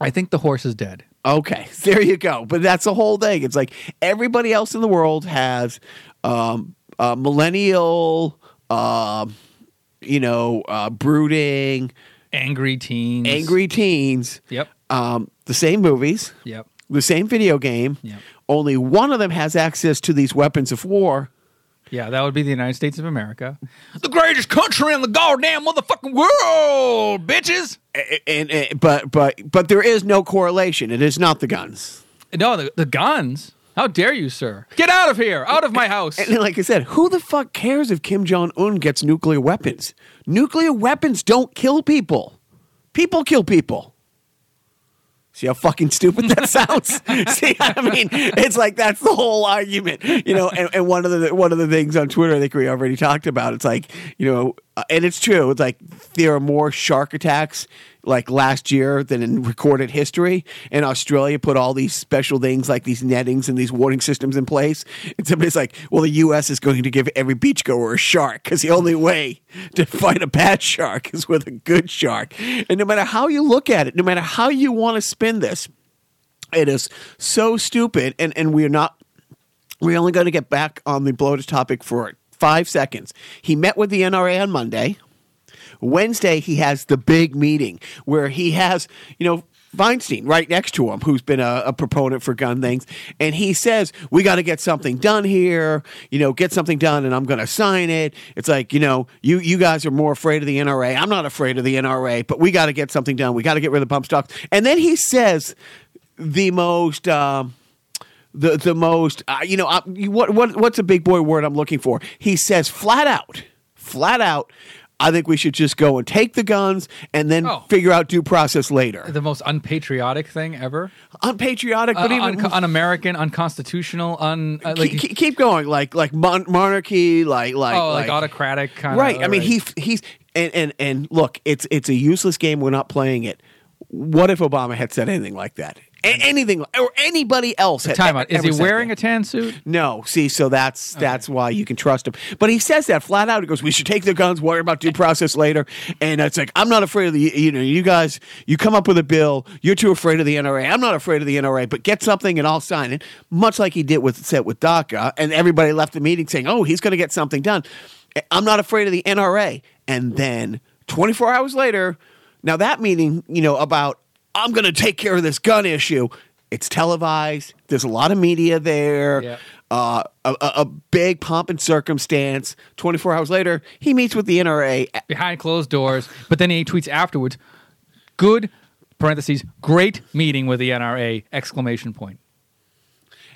Speaker 2: I think the horse is dead.
Speaker 1: Okay, there you go. But that's the whole thing. It's like everybody else in the world has um, uh, millennial, um you know, uh, brooding,
Speaker 2: Angry teens.
Speaker 1: angry teens.
Speaker 2: Yep.
Speaker 1: Um, the same movies,
Speaker 2: Yep.
Speaker 1: The same video game.
Speaker 2: Yep.
Speaker 1: Only one of them has access to these weapons of war.
Speaker 2: Yeah, that would be the United States of America. The greatest country in the goddamn motherfucking world, bitches.
Speaker 1: A- And, and but but but there is no correlation. It is not the guns.
Speaker 2: No, the, the guns. How dare you, sir? Get out of here! Out of my house!
Speaker 1: And like I said, who the fuck cares if Kim Jong Un gets nuclear weapons? Nuclear weapons don't kill people. People kill people. See how fucking stupid that sounds? See, I mean, it's like that's the whole argument, you know. And, and one of the one of the things on Twitter, I think we already talked about. It's like you know, uh, and it's true. It's like there are more shark attacks like last year than in recorded history. And Australia put all these special things like these nettings and these warning systems in place. And somebody's like, well, the U.S. is going to give every beachgoer a shark because the only way to fight a bad shark is with a good shark. And no matter how you look at it, no matter how you want to spin this, it is so stupid. And, and we're not we're only going to get back on the Blotus topic for five seconds. He met with the NRA on Monday. Wednesday, he has the big meeting where he has, you know, Feinstein right next to him, who's been a, a proponent for gun things. And he says, We got to get something done here, you know, get something done, and I'm going to sign it. It's like, you know, you, you guys are more afraid of the NRA. I'm not afraid of the NRA, but we got to get something done. We got to get rid of the bump stocks. And then he says the most. Um, the the most uh, you know uh, what what what's a big boy word I'm looking for? He says flat out, flat out. I think we should just go and take the guns and then
Speaker 2: Oh.
Speaker 1: figure out due process later.
Speaker 2: the most unpatriotic thing ever.
Speaker 1: Unpatriotic,
Speaker 2: Uh,
Speaker 1: but even
Speaker 2: un- un-American, unconstitutional, un uh, like,
Speaker 1: keep, keep- going. Like like mon- monarchy, like like
Speaker 2: oh, like, autocratic kind
Speaker 1: right.
Speaker 2: of. Right.
Speaker 1: I mean, he he's and and and look, it's it's a useless game. We're not playing it. What if Obama had said anything like that? A- anything or anybody else had
Speaker 2: Time out. Is he wearing a tan suit?
Speaker 1: No, see, so that's that's why you can trust him. But he says that flat out. He goes, "We should take the guns, worry about due process later." And it's like, I'm not afraid of the. You know, you guys, you come up with a bill. You're too afraid of the NRA. I'm not afraid of the NRA, but get something and I'll sign it. Much like he did with said with DACA, and everybody left the meeting saying, "Oh, he's going to get something done." I'm not afraid of the NRA. And then 24 hours later, now that meeting, you know, about I'm going to take care of this gun issue. It's televised. There's a lot of media there.
Speaker 2: Yeah.
Speaker 1: Uh, a, a, big pomp and circumstance. 24 hours later, he meets with the NRA.
Speaker 2: behind closed doors. But then he tweets afterwards, "Good parentheses great meeting with the NRA!" Exclamation point.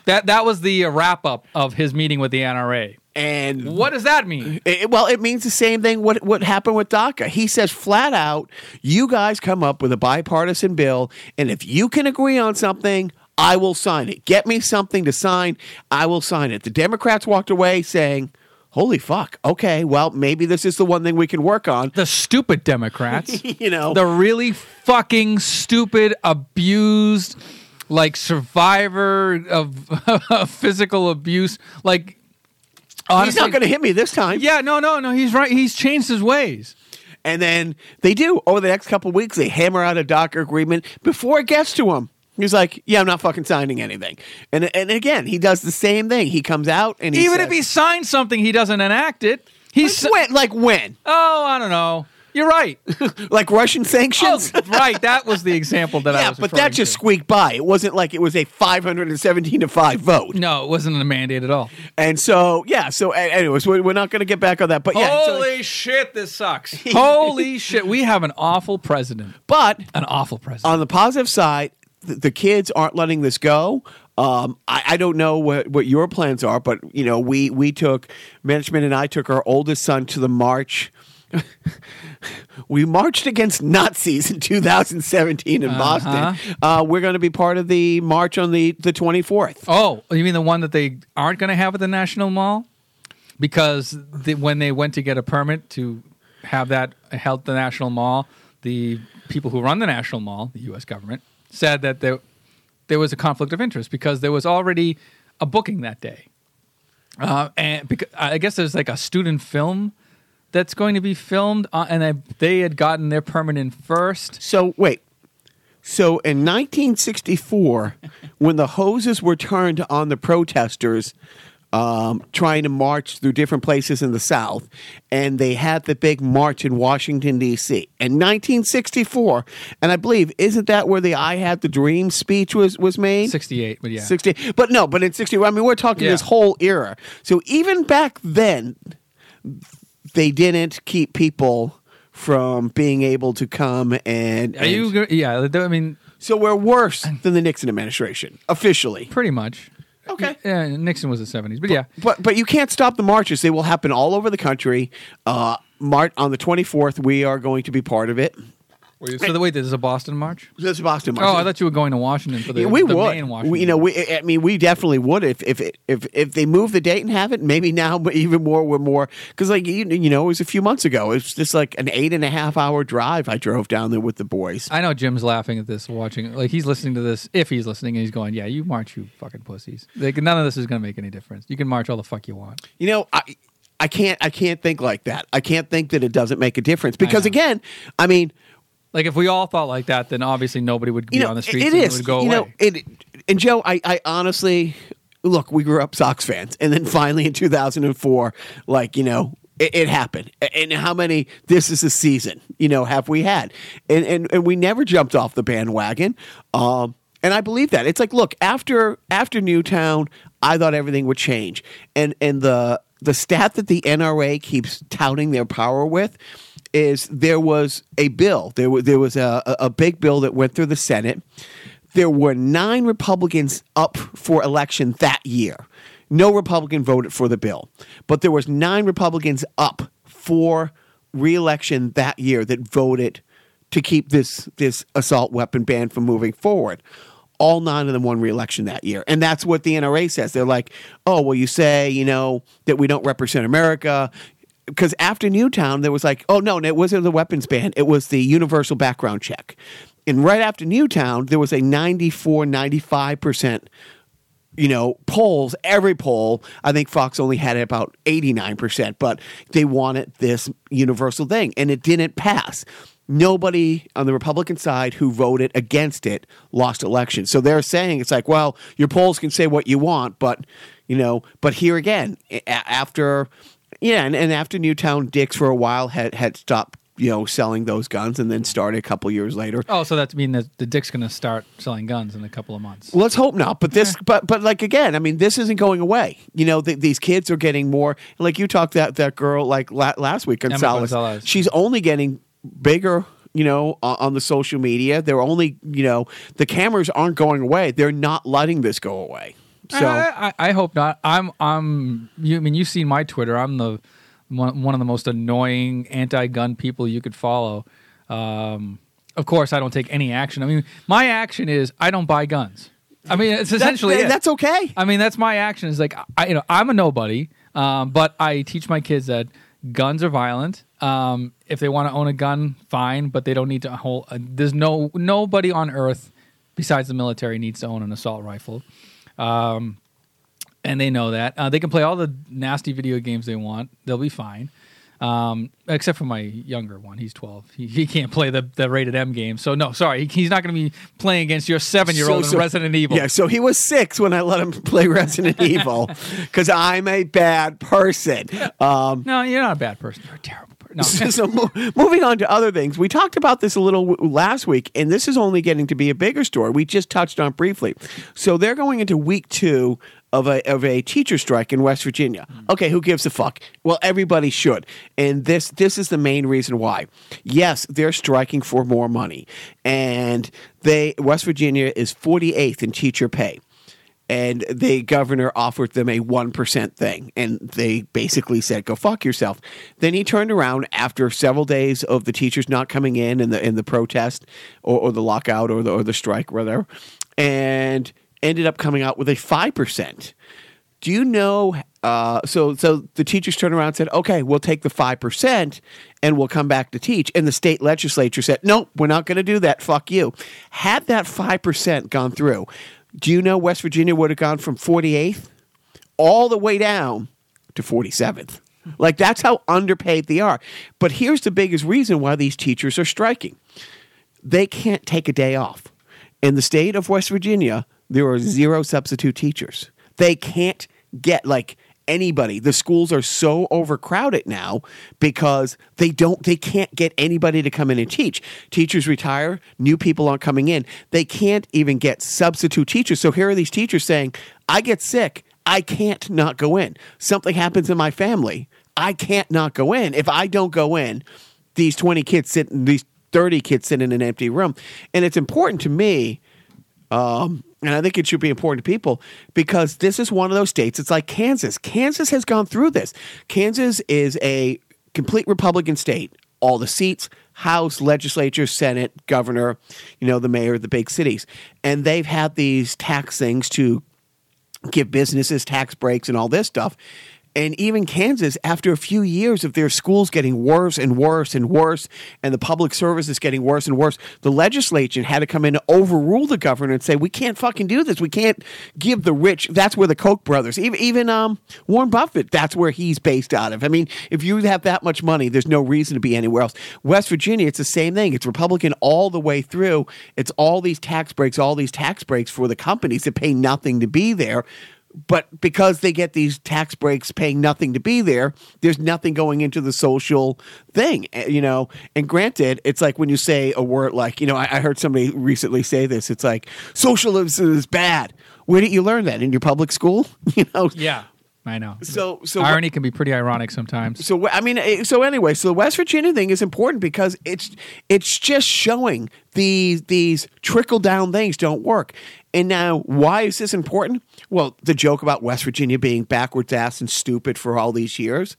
Speaker 2: That that was the wrap up of his meeting with the NRA.
Speaker 1: And
Speaker 2: What does that mean?
Speaker 1: It- well, it means the same thing. What what happened with DACA? He says flat out, "You guys come up with a bipartisan bill, and if you can agree on something, I will sign it. Get me something to sign, I will sign it." The Democrats walked away saying, "Holy fuck! Okay, well, maybe this is the one thing we can work on."
Speaker 2: The stupid Democrats,
Speaker 1: You know,
Speaker 2: the really fucking stupid, abused, like survivor of physical abuse, like.
Speaker 1: He's not going to hit me this time.
Speaker 2: Yeah, no, no, no. He's right. He's changed his ways.
Speaker 1: And then they do over the next couple of weeks. They hammer out a DACA agreement before it gets to him. He's like, "Yeah, I'm not fucking signing anything." And and again, he does the same thing. He comes out and he
Speaker 2: Even
Speaker 1: says-
Speaker 2: if he signs something, he doesn't enact it. He's
Speaker 1: Like when? Like when?
Speaker 2: oh, I don't know. You're right.
Speaker 1: Like Russian
Speaker 2: oh,
Speaker 1: sanctions?
Speaker 2: right. That was the example that I
Speaker 1: yeah,
Speaker 2: was.
Speaker 1: but that just
Speaker 2: to.
Speaker 1: squeaked by. It wasn't like it was a 517 to five vote.
Speaker 2: no, it wasn't a mandate at all.
Speaker 1: And so, yeah. So, anyways, we're not going to get back on that. But yeah. so-
Speaker 2: Holy shit, this sucks. Holy shit, we have an awful president.
Speaker 1: but
Speaker 2: An awful president.
Speaker 1: on the positive side, the, the kids aren't letting this go. Um, I, I don't know what, what your plans are, but you know, we we took management and I took our oldest son to the march we marched against Nazis in 2017 in Boston. Uh, we're going to be part of the march on the the 24th.
Speaker 2: Oh, you mean the one that they aren't going to have at the National Mall? Because the, when they went to get a permit to have that held at the National Mall, the people who run the National Mall, the U.S. government, said that there there was a conflict of interest because there was already a booking that day, uh, and because, I guess there's like a student film that's going to be filmed, uh, and I, they had gotten their permit in first.
Speaker 1: So wait. So in 1964, when the hoses were turned on the protesters um, trying to march through different places in the South, and they had the big march in Washington D.C. in 1964, and I believe isn't that where the "I Had the Dream" speech was was made?
Speaker 2: 68, but yeah.
Speaker 1: 60, but no, but in 60, I mean, we're talking
Speaker 2: Yeah.
Speaker 1: this whole era. So even back then, they didn't keep people from being able to come and.
Speaker 2: Are you? go- Yeah, I mean,
Speaker 1: so we're worse than the Nixon administration officially.
Speaker 2: pretty much.
Speaker 1: Okay.
Speaker 2: Yeah, Nixon was the 70s, but yeah.
Speaker 1: But but you can't stop the marches. They will happen all over the country. Uh, Mart on the 24th, we are going to be part of it.
Speaker 2: So the wait, this is a Boston march?
Speaker 1: This is Boston March.
Speaker 2: Oh, I thought you were going to Washington for the,
Speaker 1: Yeah, we
Speaker 2: the
Speaker 1: would.
Speaker 2: main Washington.
Speaker 1: We, you know, we, I mean, we definitely would if if if if they move the date and have it. Maybe now, but even more, we're more because like you, you know, it was a few months ago. It's just like an eight and a half hour drive. I drove down there with the boys.
Speaker 2: I know Jim's laughing at this, watching. Like he's listening to this. If he's listening, and he's going, "Yeah, you march, you fucking pussies." Like none of this is going to make any difference. You can march all the fuck you want.
Speaker 1: You know, I I can't I can't think like that. I can't think that it doesn't make a difference because again, I mean.
Speaker 2: Like if we all thought like that, then obviously nobody would be
Speaker 1: you know,
Speaker 2: on the streets.
Speaker 1: It
Speaker 2: and
Speaker 1: is.
Speaker 2: It would go
Speaker 1: you
Speaker 2: away.
Speaker 1: know, it, and Joe, I, I honestly look. We grew up Sox fans, and then finally in 2004, like you know, it, it happened. And how many? This is a season. You know, have we had? And and, and we never jumped off the bandwagon. Um, and I believe that it's like, look, after after Newtown, I thought everything would change, and and the the stat that the NRA keeps touting their power with is there was a bill. There was there was a, a big bill that went through the Senate. There were nine Republicans up for election that year. No Republican voted for the bill, but there was nine Republicans up for reelection that year that voted to keep this this assault weapon ban from moving forward. All nine of them won reelection that year. And that's what the NRA says. They're like, oh, well, you say, you know, that we don't represent America. Because after Newtown, there was like, oh, no, it wasn't the weapons ban. It was the universal background check. And right after Newtown, there was a 94, 95% you know, polls, every poll, I think Fox only had about 89%, but they wanted this universal thing and it didn't pass. Nobody on the Republican side who voted against it lost elections. So they're saying it's like, well, your polls can say what you want, but, you know, but here again, after, yeah, and, and after Newtown, Dick's for a while had, had stopped, you know, selling those guns and then started a couple years later.
Speaker 2: oh, so that means that the Dick's going to start selling guns in a couple of months.
Speaker 1: Let's hope not. But this, but but like again, I mean, this isn't going away. You know, th- these kids are getting more. Like you talked that that girl like la- last week, Gonzalez.
Speaker 2: Gonzalez.
Speaker 1: She's only getting bigger. You know, on, the social media, they're only you know the cameras aren't going away. They're not letting this go away. So
Speaker 2: I, I, I hope not. I'm I'm you I mean you've seen my Twitter. I'm the one, one of the most annoying anti-gun people you could follow. Um, of course, I don't take any action. I mean, my action is I don't buy guns. I mean, it's essentially
Speaker 1: that's, that's okay.
Speaker 2: I mean, that's my action. Is like I, you know, I'm a nobody, um, but I teach my kids that guns are violent. Um, if they want to own a gun, fine, but they don't need to hold. Uh, there's no nobody on earth besides the military needs to own an assault rifle, um, and they know that. Uh, they can play all the nasty video games they want; they'll be fine. Um, except for my younger one, he's 12. He, he can't play the, the rated M game. So no, sorry, he, he's not going to be playing against your seven year old
Speaker 1: So-
Speaker 2: in
Speaker 1: so-
Speaker 2: Resident Evil.
Speaker 1: Yeah, so he was six when I let him play Resident Evil because I'm a bad person. Um,
Speaker 2: No, you're not a bad person. You're a terrible. No.
Speaker 1: so moving on to other things, we talked about this a little w- last week, and this is only getting to be a bigger story. We just touched on it briefly. So they're going into week two of a of a teacher strike in West Virginia. Mm. Okay, who gives a fuck? Well, everybody should, and this this is the main reason why. Yes, they're striking for more money, and they West Virginia is 48th in teacher pay and the governor offered them a 1% thing and they basically said go fuck yourself. Then he turned around after several days of the teachers not coming in and the in the protest or, or the lockout or the or the strike whatever and ended up coming out with a 5% do you know uh, so so the teachers turned around and said okay we'll take the 5% and we'll come back to teach. And the state legislature said nope we're not going to do that. Fuck you. Had that 5% gone through do you know West Virginia would have gone from 48th all the way down to 47th? Like that's how underpaid they are. But here's the biggest reason why these teachers are striking they can't take a day off. In the state of West Virginia, there are zero substitute teachers. They can't get like anybody. The schools are so overcrowded now because they don't they can't get anybody to come in and teach. Teachers retire, new people aren't coming in. They can't even get substitute teachers. So here are these teachers saying, "I get sick, I can't not go in. Something happens in my family, I can't not go in. If I don't go in, these 20 kids sit these 30 kids sit in an empty room." And it's important to me um, and I think it should be important to people because this is one of those states. It's like Kansas. Kansas has gone through this. Kansas is a complete Republican state. All the seats, House, legislature, Senate, governor, you know, the mayor, of the big cities. And they've had these tax things to give businesses tax breaks and all this stuff. And even Kansas, after a few years of their schools getting worse and worse and worse, and the public service is getting worse and worse, the legislature had to come in to overrule the governor and say, "We can't fucking do this. We can't give the rich." That's where the Koch brothers, even even um, Warren Buffett, that's where he's based out of. I mean, if you have that much money, there's no reason to be anywhere else. West Virginia, it's the same thing. It's Republican all the way through. It's all these tax breaks, all these tax breaks for the companies that pay nothing to be there but because they get these tax breaks paying nothing to be there there's nothing going into the social thing eh, you know and granted it's like when you say a word like you know i, I heard somebody recently say this it's like socialism is bad where did you learn that in your public school you know
Speaker 2: Yeah, I know.
Speaker 1: so so
Speaker 2: Irony can be pretty ironic sometimes.
Speaker 1: so I mean, eh, so anyway, so the West Virginia thing is important because it's it's just showing these these trickle down things don't work. And now, why is this important? Well, the joke about West Virginia being backwards ass and stupid for all these years.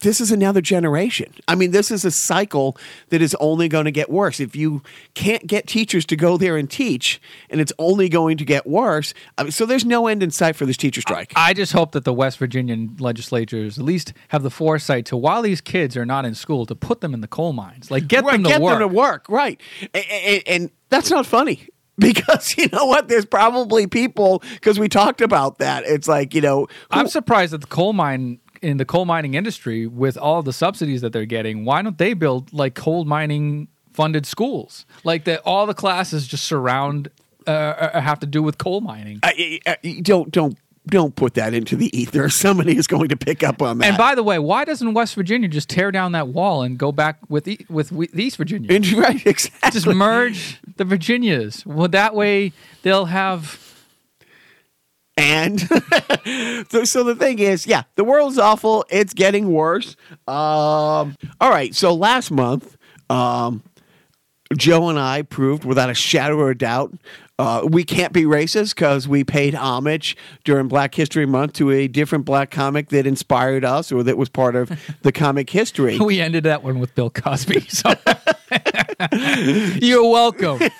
Speaker 1: This is another generation. I mean, this is a cycle that is only going to get worse. If you can't get teachers to go there and teach, and it's only going to get worse, I mean, so there's no end in sight for this teacher strike.
Speaker 2: I just hope that the West Virginian legislatures at least have the foresight to, while these kids are not in school, to put them in the coal mines. Like get
Speaker 1: right,
Speaker 2: them to
Speaker 1: get
Speaker 2: work.
Speaker 1: them to work, right? And, and, and that's not funny because you know what? There's probably people because we talked about that. It's like you know, who-
Speaker 2: I'm surprised that the coal mine in the coal mining industry, with all the subsidies that they're getting, why don't they build like coal mining funded schools? Like that, all the classes just surround uh, uh, have to do with coal mining.
Speaker 1: I, I, I- don't don't don't put that into the ether. Somebody is going to pick up on that.
Speaker 2: And by the way, why doesn't West Virginia just tear down that wall and go back with e- with East Virginia?
Speaker 1: And- right, exactly.
Speaker 2: just merge the Virginias. Well, that way they'll have.
Speaker 1: And so, so the thing is, yeah, the world's awful. It's getting worse. Um, all right. So last month, um, Joe and I proved without a shadow of a doubt uh, we can't be racist because we paid homage during Black History Month to a different black comic that inspired us or that was part of the comic history.
Speaker 2: We ended that one with Bill Cosby. So you're welcome.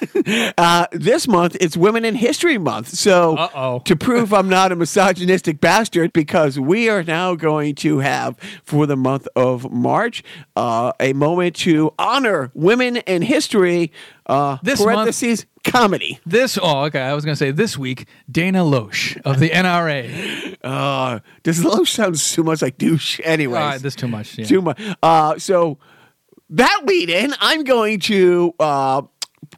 Speaker 1: Uh, this month it's Women in History Month. So
Speaker 2: Uh-oh.
Speaker 1: to prove I'm not a misogynistic bastard, because we are now going to have for the month of March uh, a moment to honor women in history. Uh,
Speaker 2: This month-
Speaker 1: parentheses comedy.
Speaker 2: This oh okay, I was gonna say this week Dana Loesch of the NRA.
Speaker 1: Uh, does Loesch sound too much like douche? Anyways,
Speaker 2: Uh, this too much. Yeah.
Speaker 1: too much. Uh, so that lead in, I'm going to uh,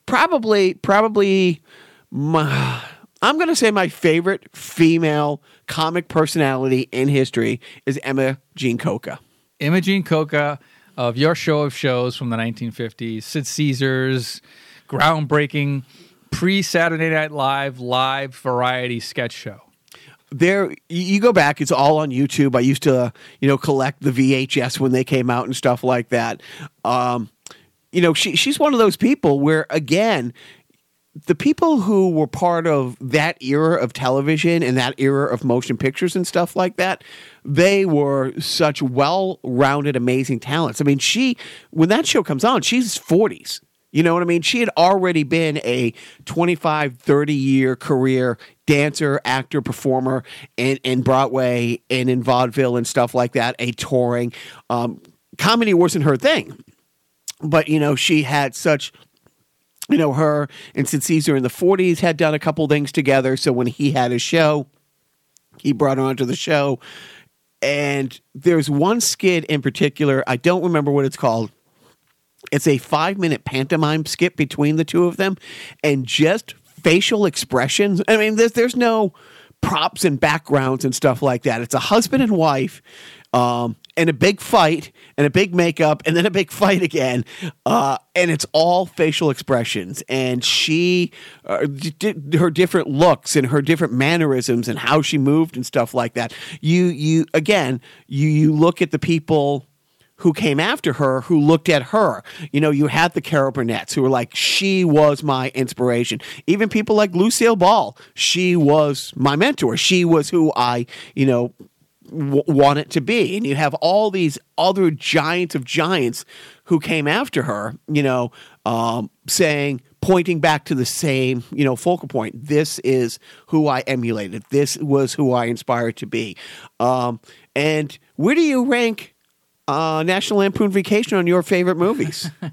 Speaker 1: probably probably my, I'm going to say my favorite female comic personality in history is Emma Jean Coca.
Speaker 2: Imogene Coca of your show of shows from the 1950s, Sid Caesar's groundbreaking pre Saturday Night Live live variety sketch show.
Speaker 1: There you go back it's all on youtube i used to you know collect the vhs when they came out and stuff like that um you know she, she's one of those people where again the people who were part of that era of television and that era of motion pictures and stuff like that, they were such well rounded, amazing talents. I mean, she, when that show comes on, she's 40s. You know what I mean? She had already been a 25, 30 year career dancer, actor, performer in, in Broadway and in vaudeville and stuff like that, a touring. Um, comedy wasn't her thing. But, you know, she had such you know, her and Sid Caesar in the 40s had done a couple things together. So when he had his show, he brought her onto the show. And there's one skit in particular, I don't remember what it's called. It's a five minute pantomime skit between the two of them and just facial expressions. I mean, there's, there's no props and backgrounds and stuff like that. It's a husband and wife um, and a big fight and a big makeup and then a big fight again. Uh, and it's all facial expressions. And she, uh, d- her different looks and her different mannerisms and how she moved and stuff like that. You, you again, you, you look at the people who came after her who looked at her. You know, you had the Carol Burnett's who were like, she was my inspiration. Even people like Lucille Ball, she was my mentor. She was who I, you know, w- want it to be. And you have all these other giants of giants who came after her, you know, um, saying, pointing back to the same, you know, focal point. This is who I emulated. This was who I inspired to be. Um, and where do you rank uh, National Lampoon Vacation on your favorite movies?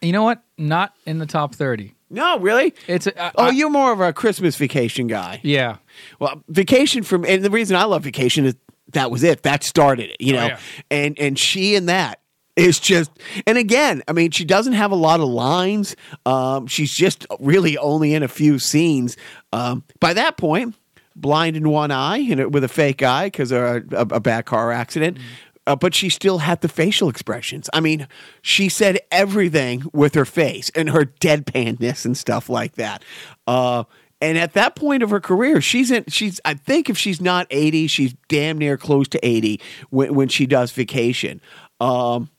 Speaker 2: You know what? Not in the top 30.
Speaker 1: no, really?
Speaker 2: It's a, I-
Speaker 1: Oh,
Speaker 2: I-
Speaker 1: you're more of a Christmas vacation guy.
Speaker 2: yeah.
Speaker 1: Well, vacation from and the reason I love vacation is that was it. That started it, you know.
Speaker 2: yeah.
Speaker 1: And and she and that is just and again, I mean, she doesn't have a lot of lines. Um, she's just really only in a few scenes. Um, by that point, blind in one eye and with a fake eye because of a, a, a bad car accident. Uh, but she still had the facial expressions. I mean, she said everything with her face and her deadpanness and stuff like that. Uh, and at that point of her career, she's in. She's. I think if she's not eighty, she's damn near close to eighty when when she does Vacation. Um,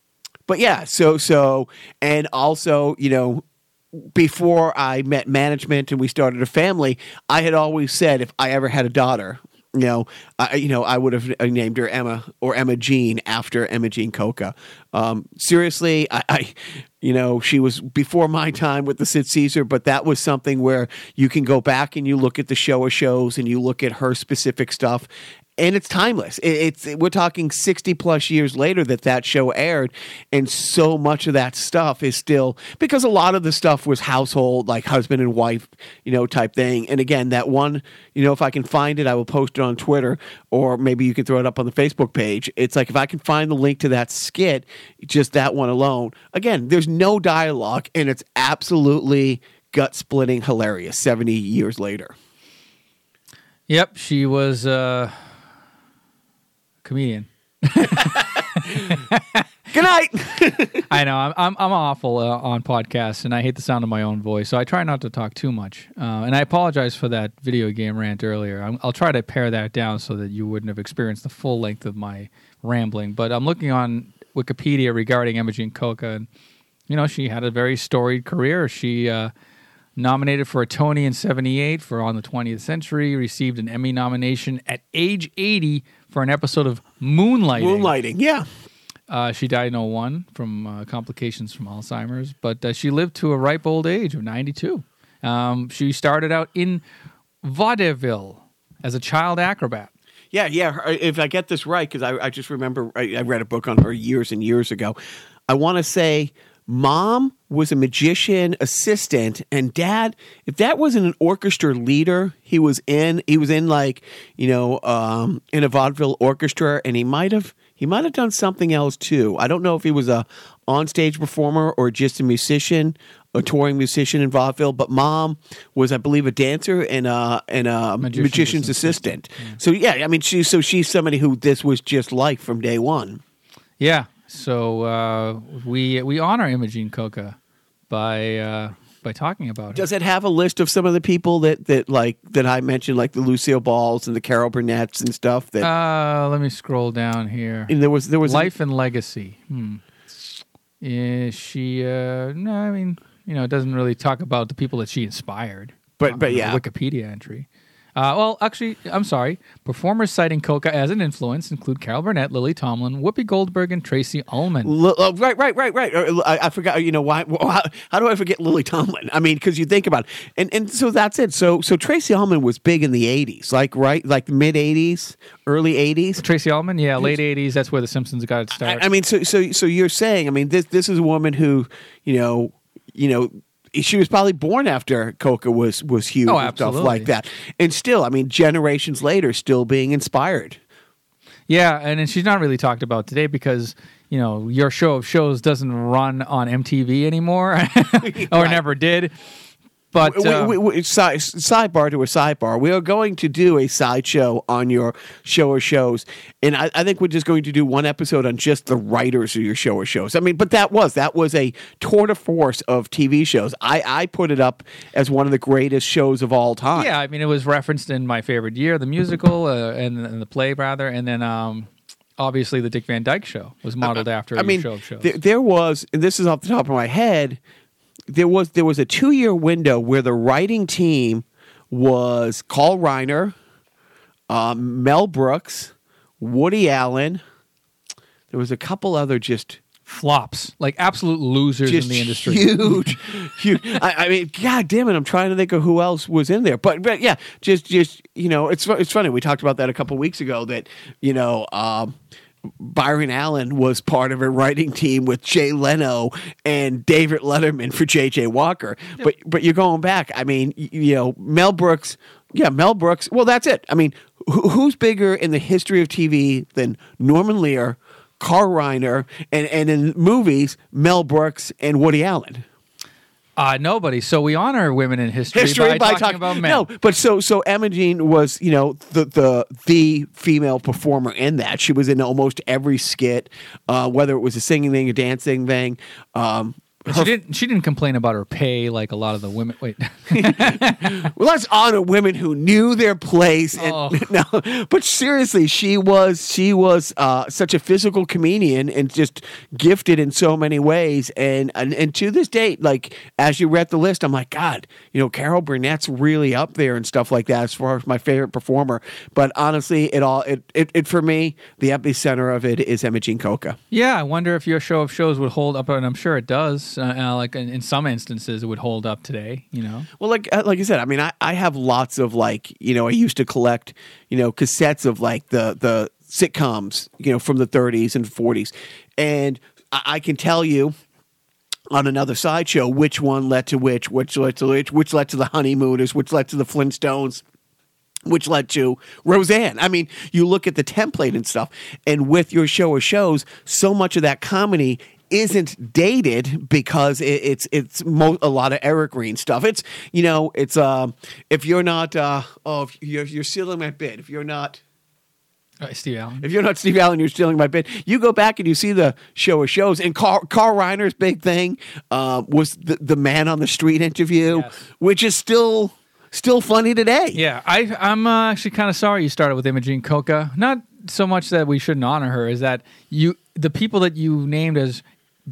Speaker 1: but yeah, so so and also you know before I met management and we started a family, I had always said if I ever had a daughter, you know, I, you know, I would have named her Emma or Emma Jean after Imogene Coca. Um, seriously, I, I, you know, she was before my time with the Sid Caesar, but that was something where you can go back and you look at the show of shows and you look at her specific stuff. And it's timeless. It- It's we're talking sixty plus years later that that show aired, and so much of that stuff is still because a lot of the stuff was household, like husband and wife, you know, type thing. And again, that one, you know, if I can find it, I will post it on Twitter, or maybe you can throw it up on the Facebook page. It's like if I can find the link to that skit, just that one alone. Again, there's no dialogue, and it's absolutely gut splitting hilarious. Seventy years later.
Speaker 2: Yep. She was uh, comedian.
Speaker 1: Good night.
Speaker 2: I know I'm I'm, I'm awful uh, on podcasts, and I hate the sound of my own voice, so I try not to talk too much. Uh, and I apologize for that video game rant earlier. I'm, I'll try to pare that down so that you wouldn't have experienced the full length of my rambling. But I'm looking on Wikipedia regarding Imogene Coca, and you know she had a very storied career. She uh, nominated for a Tony in '78 for On the 20th Century, received an Emmy nomination at age 80 for an episode of Moonlighting.
Speaker 1: Moonlighting, yeah.
Speaker 2: Uh, she died in 01 from uh, complications from Alzheimer's, but uh, she lived to a ripe old age of 92. Um, she started out in vaudeville as a child acrobat.
Speaker 1: Yeah, yeah. her- If I get this right, because I, I just remember I, I read a book on her years and years ago. I want to say mom was a magician assistant, and dad, if that wasn't an orchestra leader, he was in. He was in like you know um, in a vaudeville orchestra, and he might have he might have done something else too. I don't know if he was a onstage performer or just a musician. A touring musician in vaudeville, but mom was, I believe, a dancer and a and a
Speaker 2: Magician's
Speaker 1: magician's assistant. So yeah, I mean, she so she's somebody who this was just like from day one.
Speaker 2: Yeah, so uh, we we honor Imogene Coca by uh, by talking about her.
Speaker 1: Does it have a list of some of the people that that like that I mentioned, like the Lucille Balls and the Carol Burnett's and stuff? That
Speaker 2: Uh, let me scroll down here.
Speaker 1: and there was there was
Speaker 2: Life and legacy. Hmm. Is she? Uh, no, I mean, You know, it doesn't really talk about the people that she inspired.
Speaker 1: But- but yeah.
Speaker 2: Wikipedia entry. Uh, well, actually, I'm sorry. Performers citing Coca as an influence include Carol Burnett, Lily Tomlin, Whoopi Goldberg, and Tracey Ullman.
Speaker 1: L- uh, right, right, right, right. Uh, I, I forgot. You know why? How, how do I forget Lily Tomlin? I mean, because you think about it, and and so that's it. So so Tracey Ullman was big in the '80s, like right, like mid '80s, early '80s.
Speaker 2: Tracey Ullman, yeah, late '80s. That's where The Simpsons got its start.
Speaker 1: I, I mean, so so so you're saying, I mean, this this is a woman who, you know, you know. She was probably born after Coca was was huge
Speaker 2: Oh,
Speaker 1: and stuff like that, and still, I mean, generations later, still being inspired.
Speaker 2: Yeah, and then she's not really talked about today because you know your show of shows doesn't run on MTV anymore, or
Speaker 1: Right.
Speaker 2: never did. But
Speaker 1: we,
Speaker 2: uh,
Speaker 1: we, we, side, sidebar to a sidebar. We are going to do a sideshow on your show or shows, and I, I think we're just going to do one episode on just the writers of your show or shows. I mean, but that was that was a tour de force of TV shows. I, I put it up as one of the greatest shows of all time.
Speaker 2: yeah, I mean it was referenced in my favorite year, the musical, uh, and, and the play rather, and then um, obviously the Dick Van Dyke Show was modeled after
Speaker 1: I mean,
Speaker 2: show of shows.
Speaker 1: there, there was, and this is off the top of my head, there was there was a two year window where the writing team was Carl Reiner, um, Mel Brooks, Woody Allen. There was a couple other just
Speaker 2: Flops, like absolute losers
Speaker 1: just
Speaker 2: in the industry.
Speaker 1: huge, huge. I, I mean, god damn it! I'm trying to think of who else was in there, but but yeah, just just you know, it's it's funny. We talked about that a couple weeks ago. That you know. Um, Byron Allen was part of a writing team with Jay Leno and David Letterman for J.J. Walker. But but you're going back. I mean, you know, Mel Brooks. Yeah, Mel Brooks. Well, that's it. I mean, who, who's bigger in the history of TV than Norman Lear, Carl Reiner, and and in movies, Mel Brooks and Woody Allen?
Speaker 2: Uh, nobody. So we honor women in history,
Speaker 1: history
Speaker 2: by,
Speaker 1: by,
Speaker 2: talking about men.
Speaker 1: No, but so so Imogene was you know the the the female performer in that. She was in almost every skit, uh, whether it was a singing thing, a dancing thing. Um,
Speaker 2: But she didn't. She didn't complain about her pay like a lot of the women. Wait,
Speaker 1: well, let's honor women who knew their place. And,
Speaker 2: Oh.
Speaker 1: no, but seriously, she was she was uh, such a physical comedian and just gifted in so many ways. And, and and to this date, like as you read the list, I'm like, God, you know, Carol Burnett's really up there and stuff like that as far as my favorite performer. But honestly, it all it it, it for me, the epicenter of it is Imogene Coca.
Speaker 2: yeah. I wonder if your show of shows would hold up, and I'm sure it does. Uh, uh, like in, in some instances, it would hold up today. You know.
Speaker 1: Well, like uh, like I said, I mean, I, I have lots of like you know I used to collect you know cassettes of like the the sitcoms you know from the 30s and 40s, and I, I can tell you on another sideshow which one led to which, which led to which, which led to the Honeymooners, which led to the Flintstones. Which led to Roseanne. I mean, you look at the template and stuff, and with your show or shows, so much of that comedy isn't dated because it, it's it's mo- a lot of Eric Green stuff. It's you know it's um if you're not uh oh if you're you're stealing my bit if you're not
Speaker 2: Uh, Steve Allen.
Speaker 1: if you're not Steve Allen you're stealing my bit you go back and you see the show of shows and Carl, Carl Reiner's big thing uh, was the the man on the street interview
Speaker 2: Yes.
Speaker 1: which is still still funny today.
Speaker 2: Yeah, I, I'm uh, actually kind of sorry you started with Imogene Coca. Not so much that we shouldn't honor her, is that you the people that you named as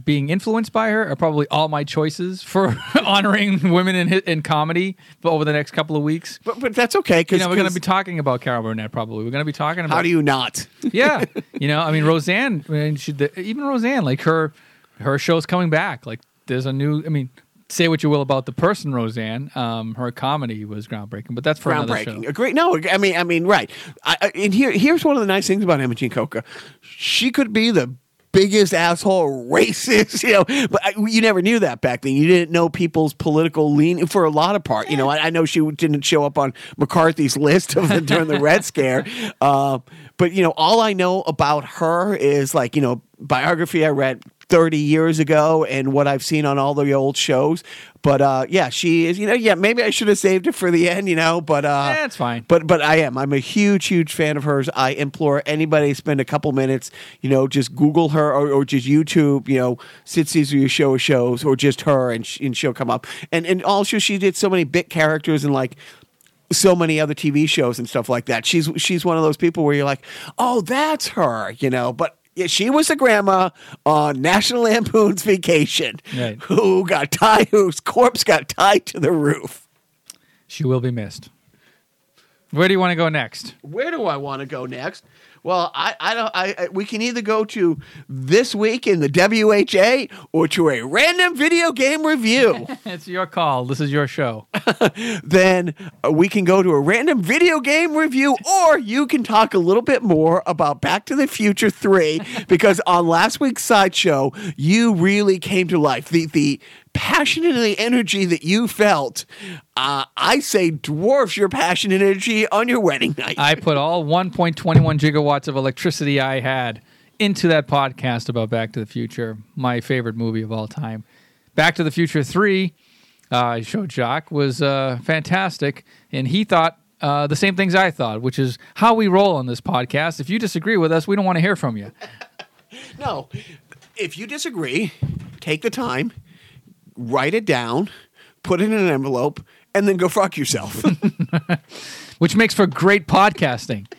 Speaker 2: being influenced by her are probably all my choices for honoring women in in comedy. But over the next couple of weeks,
Speaker 1: But but that's okay
Speaker 2: you
Speaker 1: because
Speaker 2: know, we're going to be talking about Carol Burnett. Probably we're going to be talking about
Speaker 1: how do you not?
Speaker 2: yeah, you know, I mean, Roseanne, I mean, she, the, even Roseanne, like her, her show's coming back. Like, there's a new. I mean, say what you will about the person Roseanne, um, her comedy was groundbreaking, but that's for another show.
Speaker 1: groundbreaking. A great no, I mean, I mean, right. I, I, and here, here's one of the nice things about Imogene Coca. She could be the biggest asshole racist, you know, but I, you never knew that back then. You didn't know people's political lean for a lot of part. You know, I, I know she didn't show up on McCarthy's list of the, during the Red Scare, uh, but you know, all I know about her is like you know biography I read 30 years ago and what I've seen on all the old shows. But uh, yeah, she is, you know, yeah, maybe I should have saved it for the end, you know, but uh,
Speaker 2: it's fine.
Speaker 1: But but I am. I'm a huge, huge fan of hers. I implore anybody to spend a couple minutes, you know, just Google her or, or just YouTube, you know, Sid Caesar your show shows or just her and, sh- and she'll come up. And and also she did so many bit characters and like so many other TV shows and stuff like that. She's she's one of those people where you're like, oh, that's her, you know. But Yeah, she was the grandma on National Lampoon's Vacation,
Speaker 2: Right.
Speaker 1: who got tied, whose corpse got tied to the roof.
Speaker 2: She will be missed. Where do you want to go next?
Speaker 1: Where do I want to go next? Well, I, I don't. I, I we can either go to this week in the WHA or to a random video game review.
Speaker 2: It's your call. This is your show.
Speaker 1: then uh, we can go to a random video game review, or you can talk a little bit more about Back to the Future 3, because on last week's sideshow, you really came to life. The, the passion and the energy that you felt, uh, I say dwarfs your passion and energy on your wedding night.
Speaker 2: I put all 1.21 gigawatts of electricity I had into that podcast about Back to the Future, my favorite movie of all time. Back to the Future 3, uh, I showed Jacques, was uh, fantastic. And he thought uh, the same things I thought, which is how we roll on this podcast. If you disagree with us, we don't want to hear from you.
Speaker 1: No, if you disagree, take the time, write it down, put it in an envelope, and then go fuck yourself.
Speaker 2: which makes for great podcasting.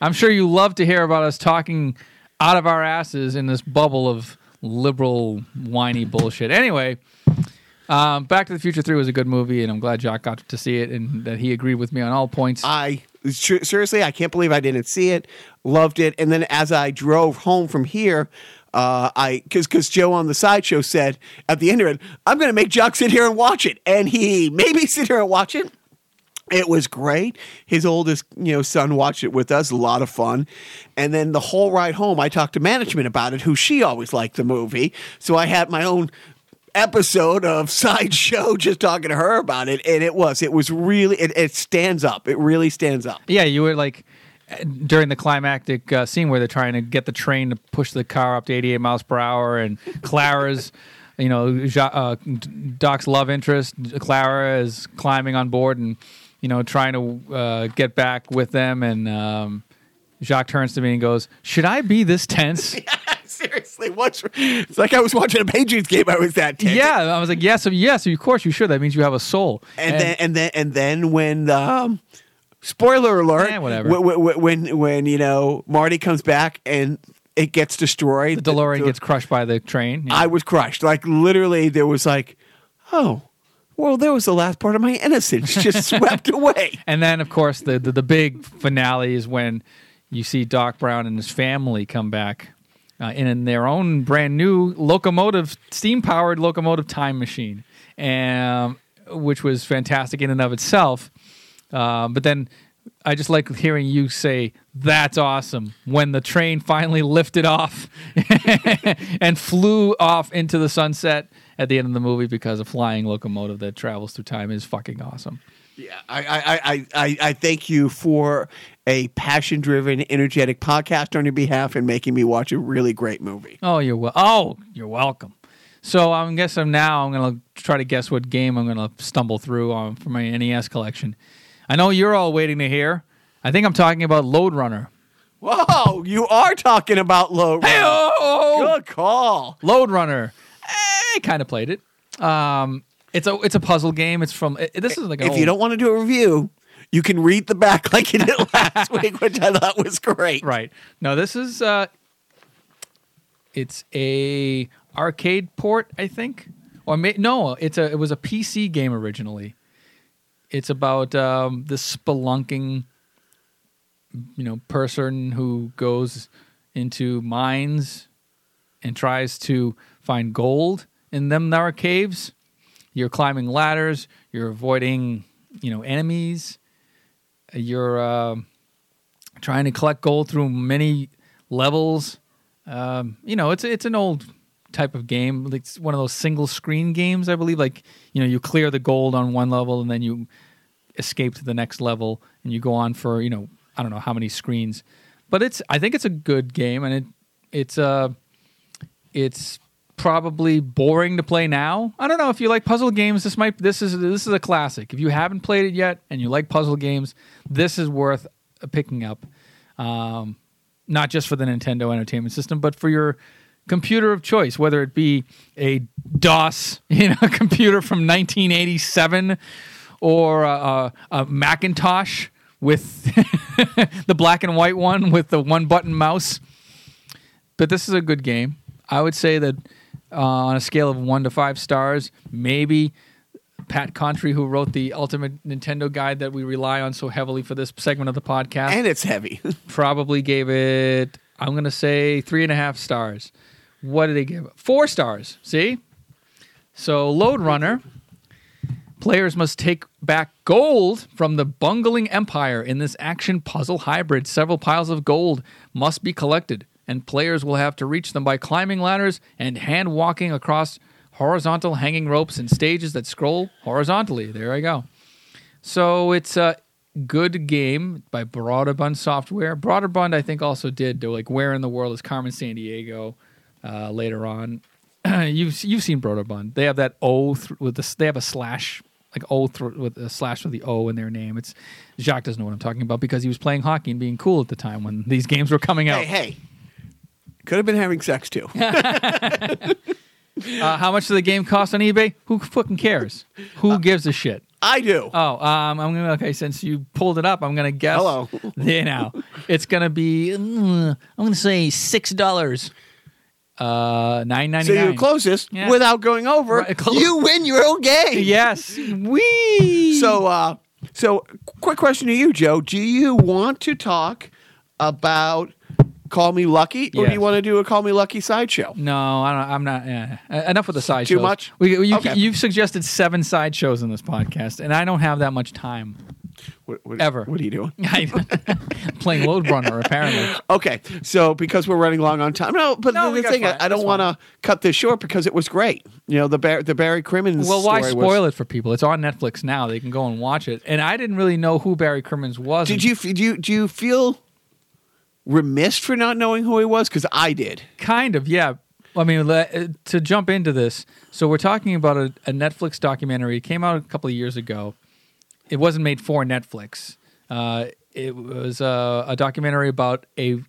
Speaker 2: I'm sure you love to hear about us talking out of our asses in this bubble of liberal, whiny bullshit. Anyway, um, Back to the Future 3 was a good movie, and I'm glad Jock got to see it and that he agreed with me on all points.
Speaker 1: I seriously, I can't believe I didn't see it. Loved it, and then as I drove home from here. Uh, I because because Joe on the sideshow said at the end of it, I'm going to make Jock sit here and watch it, and he maybe sit here and watch it. It was great. His oldest, you know, son watched it with us. A lot of fun. And then the whole ride home, I talked to management about it, who she always liked the movie. So I had my own episode of sideshow just talking to her about it, and it was it was really it, it stands up. It really stands up.
Speaker 2: yeah, you were like during the climactic uh, scene where they're trying to get the train to push the car up to 88 miles per hour, and Clara's. You know, uh, Doc's love interest, Clara, is climbing on board and, you know, trying to uh, get back with them. And um, Jacques turns to me and goes, Should I be this tense?
Speaker 1: Seriously, what's it's like I was watching a Patriots game. I was that tense.
Speaker 2: yeah. I was like, Yes, yes, of course you should. That means you have a soul.
Speaker 1: and, then and then and then when um spoiler alert
Speaker 2: Eh, whatever.
Speaker 1: when, when when you know Marty comes back and it gets destroyed
Speaker 2: the DeLorean
Speaker 1: the-
Speaker 2: gets crushed by the train. Yeah.
Speaker 1: I was crushed like literally there was like oh well there was the last part of my innocence just swept away
Speaker 2: And then, of course, the, the the big finale is when you see Doc Brown and his family come back uh, in, in their own brand new locomotive, steam powered locomotive time machine, and which was fantastic in and of itself. Um, but then. I just like hearing you say that's awesome when the train finally lifted off and flew off into the sunset at the end of the movie because a flying locomotive that travels through time is fucking awesome.
Speaker 1: yeah I I, I I I thank you for a passion driven energetic podcast on your behalf and making me watch a really great movie
Speaker 2: Oh, you're wel- oh, you're welcome. So I'm guessing now I'm gonna try to guess what game I'm gonna stumble through on for my NES collection. I know you're all waiting to hear. I think I'm talking about Lode Runner.
Speaker 1: whoa you are talking about low
Speaker 2: Hey-oh!
Speaker 1: good call
Speaker 2: Lode Runner. I kind of played it. Um, it's a it's a puzzle game. It's from it, this is like
Speaker 1: if you don't want to do a review, you can read the back like you did last week, which I thought was great.
Speaker 2: Right. No, this is uh it's a arcade port, I think. Or may, no, it's a it was a PC game originally. It's about um this spelunking you know person who goes into mines and tries to find gold in them there are caves. You're climbing ladders, you're avoiding, you know, enemies. You're uh, trying to collect gold through many levels. Um, you know, it's it's an old type of game. It's one of those single screen games, I believe. Like you know, you clear the gold on one level and then you escape to the next level and you go on for you know I don't know how many screens. But it's I think it's a good game and it it's uh it's probably boring to play now. I don't know if you like puzzle games. This might this is this is a classic. If you haven't played it yet and you like puzzle games, this is worth picking up. Um, not just for the Nintendo Entertainment System, but for your computer of choice, whether it be a DOS, you know, computer from 1987, or a, a, Macintosh with the black and white one with the one button mouse. but this is a good game. I would say that uh, on a scale of one to five stars, maybe Pat Contri, who wrote the Ultimate Nintendo Guide that we rely on so heavily for this segment of the podcast,
Speaker 1: And it's heavy.
Speaker 2: probably gave it. I'm going to say three and a half stars. What did they give? Four stars. See, so Lode Runner. Players must take back gold from the bungling empire in this action puzzle hybrid. Several piles of gold must be collected, and players will have to reach them by climbing ladders and hand walking across horizontal hanging ropes and stages that scroll horizontally. There I go. So it's a good game by Broderbund Software. Broderbund, I think, also did like Where in the World is Carmen Sandiego uh, later on. you've you've seen Broderbund. They have that O th- with the they have a slash like O th- with a slash with the O in their name. It's Jacques doesn't know what I'm talking about because he was playing hockey and being cool at the time when these games were coming out.
Speaker 1: hey, hey. Could have been having sex too.
Speaker 2: Uh, how much did the game cost on eBay? Who fucking cares? Who gives a shit?
Speaker 1: I do.
Speaker 2: Oh, um, I'm gonna okay. Since you pulled it up, I'm gonna guess.
Speaker 1: Hello.
Speaker 2: You know, it's gonna be. mm, I'm gonna say six dollars. Uh, nine ninety
Speaker 1: so you're closest
Speaker 2: Yeah.
Speaker 1: without going over.
Speaker 2: Right, close.
Speaker 1: You win your own game.
Speaker 2: Yes, we.
Speaker 1: So, uh, so quick question to you, Joe. Do you want to talk about Call Me Lucky, or do you want to do a Call Me Lucky sideshow?
Speaker 2: no, I don't. I'm not. Yeah. Enough with the side
Speaker 1: Too much?
Speaker 2: We, you,
Speaker 1: Okay.
Speaker 2: You've suggested seven sideshows in this podcast, and I don't have that much time.
Speaker 1: What, what-
Speaker 2: Ever.
Speaker 1: What are you doing?
Speaker 2: Playing Lode Runner, apparently.
Speaker 1: Okay, so because we're running long on time, no. But
Speaker 2: No,
Speaker 1: the
Speaker 2: we
Speaker 1: thing, I. I don't want to cut this short because it was great. You know, the Bar- the Barry Crimmins.
Speaker 2: Well, why
Speaker 1: story
Speaker 2: spoil
Speaker 1: was,
Speaker 2: it for people? It's on Netflix now. They can go and watch it. And I didn't really know who Barry Crimmins was.
Speaker 1: Did you do you do you feel remiss for not knowing who he was? Because I did.
Speaker 2: Kind of, yeah. I mean, le- uh, to jump into this, so we're talking about a, a Netflix documentary. It came out a couple of years ago. It wasn't made for Netflix. Uh, it was uh, a documentary about a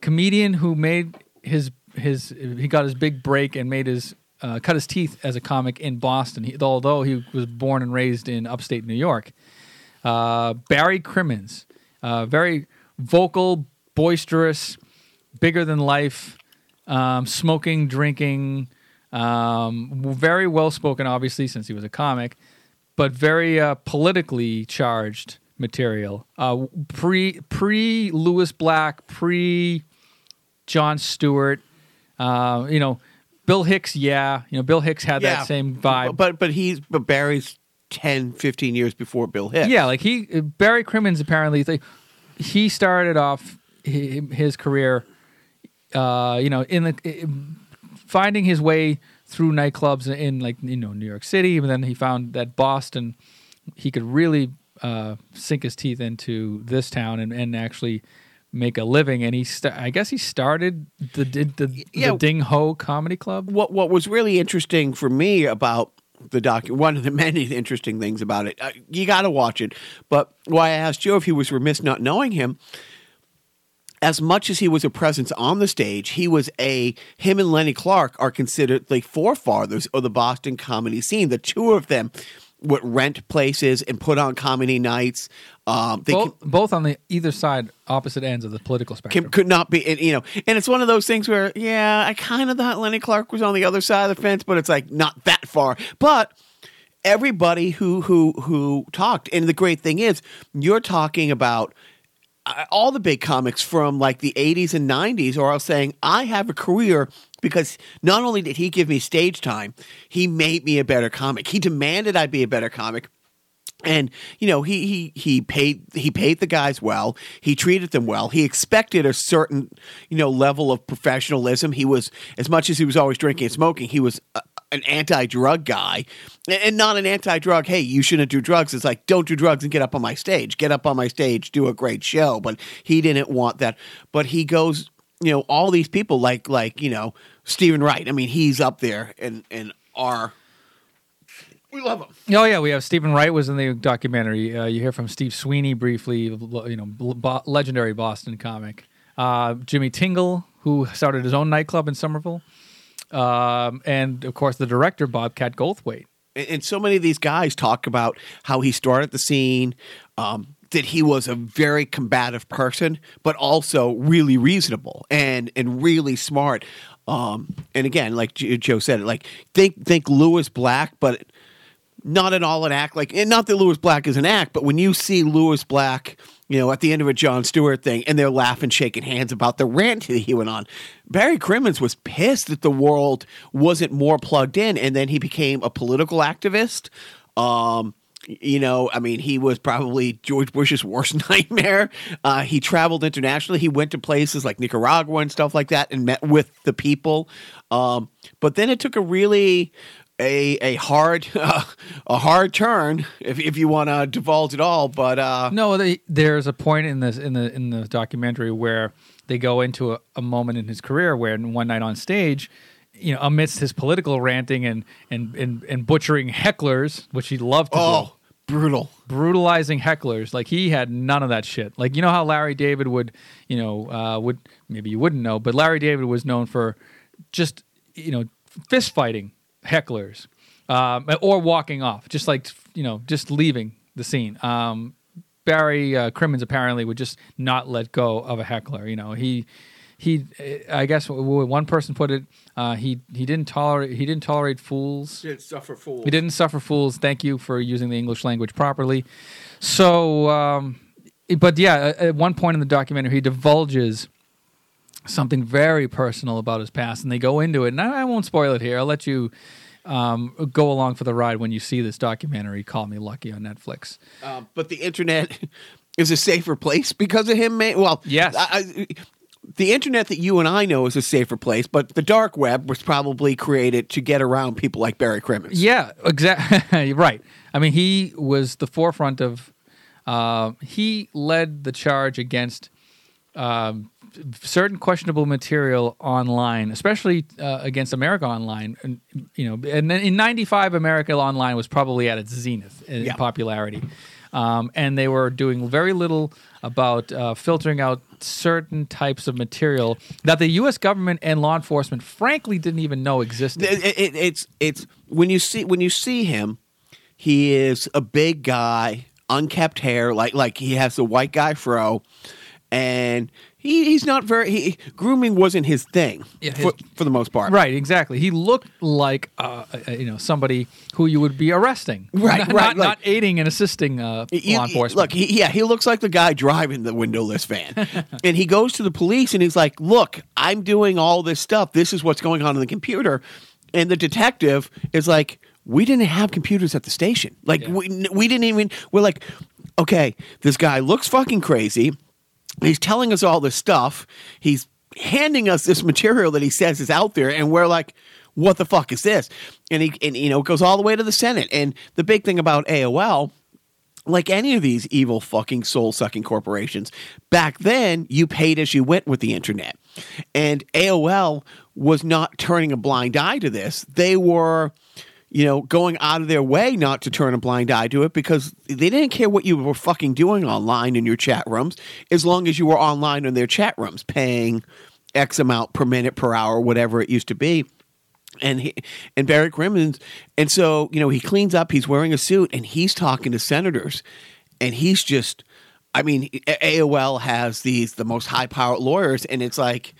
Speaker 2: comedian who made his his he got his big break and made his uh, cut his teeth as a comic in Boston. He, although he was born and raised in upstate New York. Uh, Barry Crimmins, uh, very vocal, boisterous, bigger than life, um, smoking, drinking, um, very well spoken, obviously, since he was a comic, but very uh, politically charged material. Uh, pre pre Lewis Black, pre Jon Stewart, uh, you know. Bill Hicks, yeah, you know Bill Hicks had that same vibe.
Speaker 1: But but he's but Barry's 10, 15 years before Bill Hicks.
Speaker 2: Yeah, like he Barry Crimmins apparently he started off his career, uh, you know, in the in- finding his way through nightclubs in like you know New York City, but then he found that Boston, he could really uh, sink his teeth into this town and, and actually make a living. And he, sta- I guess, he started the the, the,
Speaker 1: Yeah.
Speaker 2: the Ding Ho Comedy Club.
Speaker 1: what what was really interesting for me about the doc one of the many interesting things about it uh, you got to watch it but why i asked joe if he was remiss not knowing him as much as he was a presence on the stage he was a him and lenny clarke are considered the forefathers of the boston comedy scene the two of them would rent places and put on comedy nights um, they
Speaker 2: Both, both on the either side, opposite ends of the political spectrum.
Speaker 1: can, could not be, and, you know, and it's one of those things where, yeah, I kind of thought Lenny Clarke was on the other side of the fence, but it's like not that far. But everybody who who who talked, and the great thing is, you're talking about all the big comics from like the 80s and 90s are all saying, I have a career because not only did he give me stage time, he made me a better comic. He demanded I be a better comic. And you know he he he paid he paid the guys well. He treated them well. He expected a certain you know level of professionalism. He was as much as he was always drinking and smoking he was uh, an anti-drug guy and not an anti-drug hey you shouldn't do drugs it's like don't do drugs and get up on my stage get up on my stage do a great show but he didn't want that but he goes you know all these people like like you know Stephen Wright I mean he's up there and and are. we love him
Speaker 2: Oh yeah, we have Stephen Wright was in the documentary. Uh, you hear from Steve Sweeney briefly, you know, bo- legendary Boston comic. Uh, Jimmy Tingle, who started his own nightclub in Somerville, um, and of course the director Bobcat Goldthwait.
Speaker 1: and, so many of these guys talk about how he started the scene. Um, that he was a very combative person, but also really reasonable and and really smart. Um, and again, like Joe said, like think think Lewis Black, but not at all an act. Like, and not that Lewis Black is an act, but when you see Lewis Black, you know, at the end of a Jon Stewart thing, and they're laughing, shaking hands about the rant that he went on, Barry Crimmins was pissed that the world wasn't more plugged in, and then he became a political activist. Um, you know, I mean, he was probably George Bush's worst nightmare. Uh, he traveled internationally. He went to places like Nicaragua and stuff like that and met with the people. Um, but then it took a really a a hard uh, a hard turn if if you want to divulge it all. But uh,
Speaker 2: no, they, there's a point in this in the in the documentary where they go into a, a moment in his career where one night on stage you know, amidst his political ranting and and and, and butchering hecklers, which he loved to
Speaker 1: oh,
Speaker 2: do.
Speaker 1: brutal.
Speaker 2: Brutalizing hecklers, like he had none of that shit. Like you know how Larry David would, you know, uh, would maybe you wouldn't know, but Larry David was known for just you know fist fighting hecklers um, or walking off, just like you know, just leaving the scene. Um, Barry uh, Crimmins apparently would just not let go of a heckler. You know, he he I guess one person put it uh, he he didn't tolerate he didn't tolerate fools.
Speaker 1: He didn't suffer fools.
Speaker 2: He didn't suffer fools. Thank you for using the English language properly. So, um, but yeah, at one point in the documentary, he divulges something very personal about his past, and they go into it. And I, I won't spoil it here. I'll let you um, go along for the ride when you see this documentary. Call Me Lucky on Netflix.
Speaker 1: Uh, but the internet is a safer place because of him. Man. Well,
Speaker 2: yes.
Speaker 1: I, I, the internet that you and I know is a safer place, but the dark web was probably created to get around people like Barry Crimmins.
Speaker 2: Yeah, exactly. right. I mean, he was the forefront of. Uh, he led the charge against um, certain questionable material online, especially uh, against America Online. And, you know, and then in '95, America Online was probably at its zenith in
Speaker 1: Yeah.
Speaker 2: popularity, um, and they were doing very little about uh, filtering out certain types of material that the U.S. government and law enforcement, frankly, didn't even know existed.
Speaker 1: It- it- it- it's it's when you see when you see him, he is a big guy, unkept hair, like like he has a white guy fro, and he, he's not very he, grooming wasn't his thing
Speaker 2: Yeah,
Speaker 1: for,
Speaker 2: his-
Speaker 1: for the most part.
Speaker 2: Right, exactly. He looked like uh, uh, you know somebody who you would be arresting,
Speaker 1: Right,
Speaker 2: not,
Speaker 1: right,
Speaker 2: not,
Speaker 1: like-
Speaker 2: not aiding and assisting uh,
Speaker 1: You-
Speaker 2: law enforcement.
Speaker 1: Look, he, yeah, he looks like the guy driving the windowless van. and he goes to the police and he's like, Look, I'm doing all this stuff. This is what's going on in the computer. And the detective is like, We didn't have computers at the station. Like,
Speaker 2: Yeah.
Speaker 1: we, we didn't even, we're like, Okay, this guy looks fucking crazy. He's telling us all this stuff. He's handing us this material that he says is out there. And we're like, what the fuck is this? And he, and, you know, it goes all the way to the Senate. And the big thing about AOL like any of these evil fucking soul sucking corporations, back then you paid as you went with the internet. And AOL was not turning a blind eye to this. They were, you know, going out of their way not to turn a blind eye to it because they didn't care what you were fucking doing online in your chat rooms as long as you were online in their chat rooms paying X amount per minute per hour, whatever it used to be and he, and Barry Crimmins, and so you know he cleans up. He's wearing a suit, and he's talking to senators, and he's just, I mean, AOL has these the most high powered lawyers, and it's like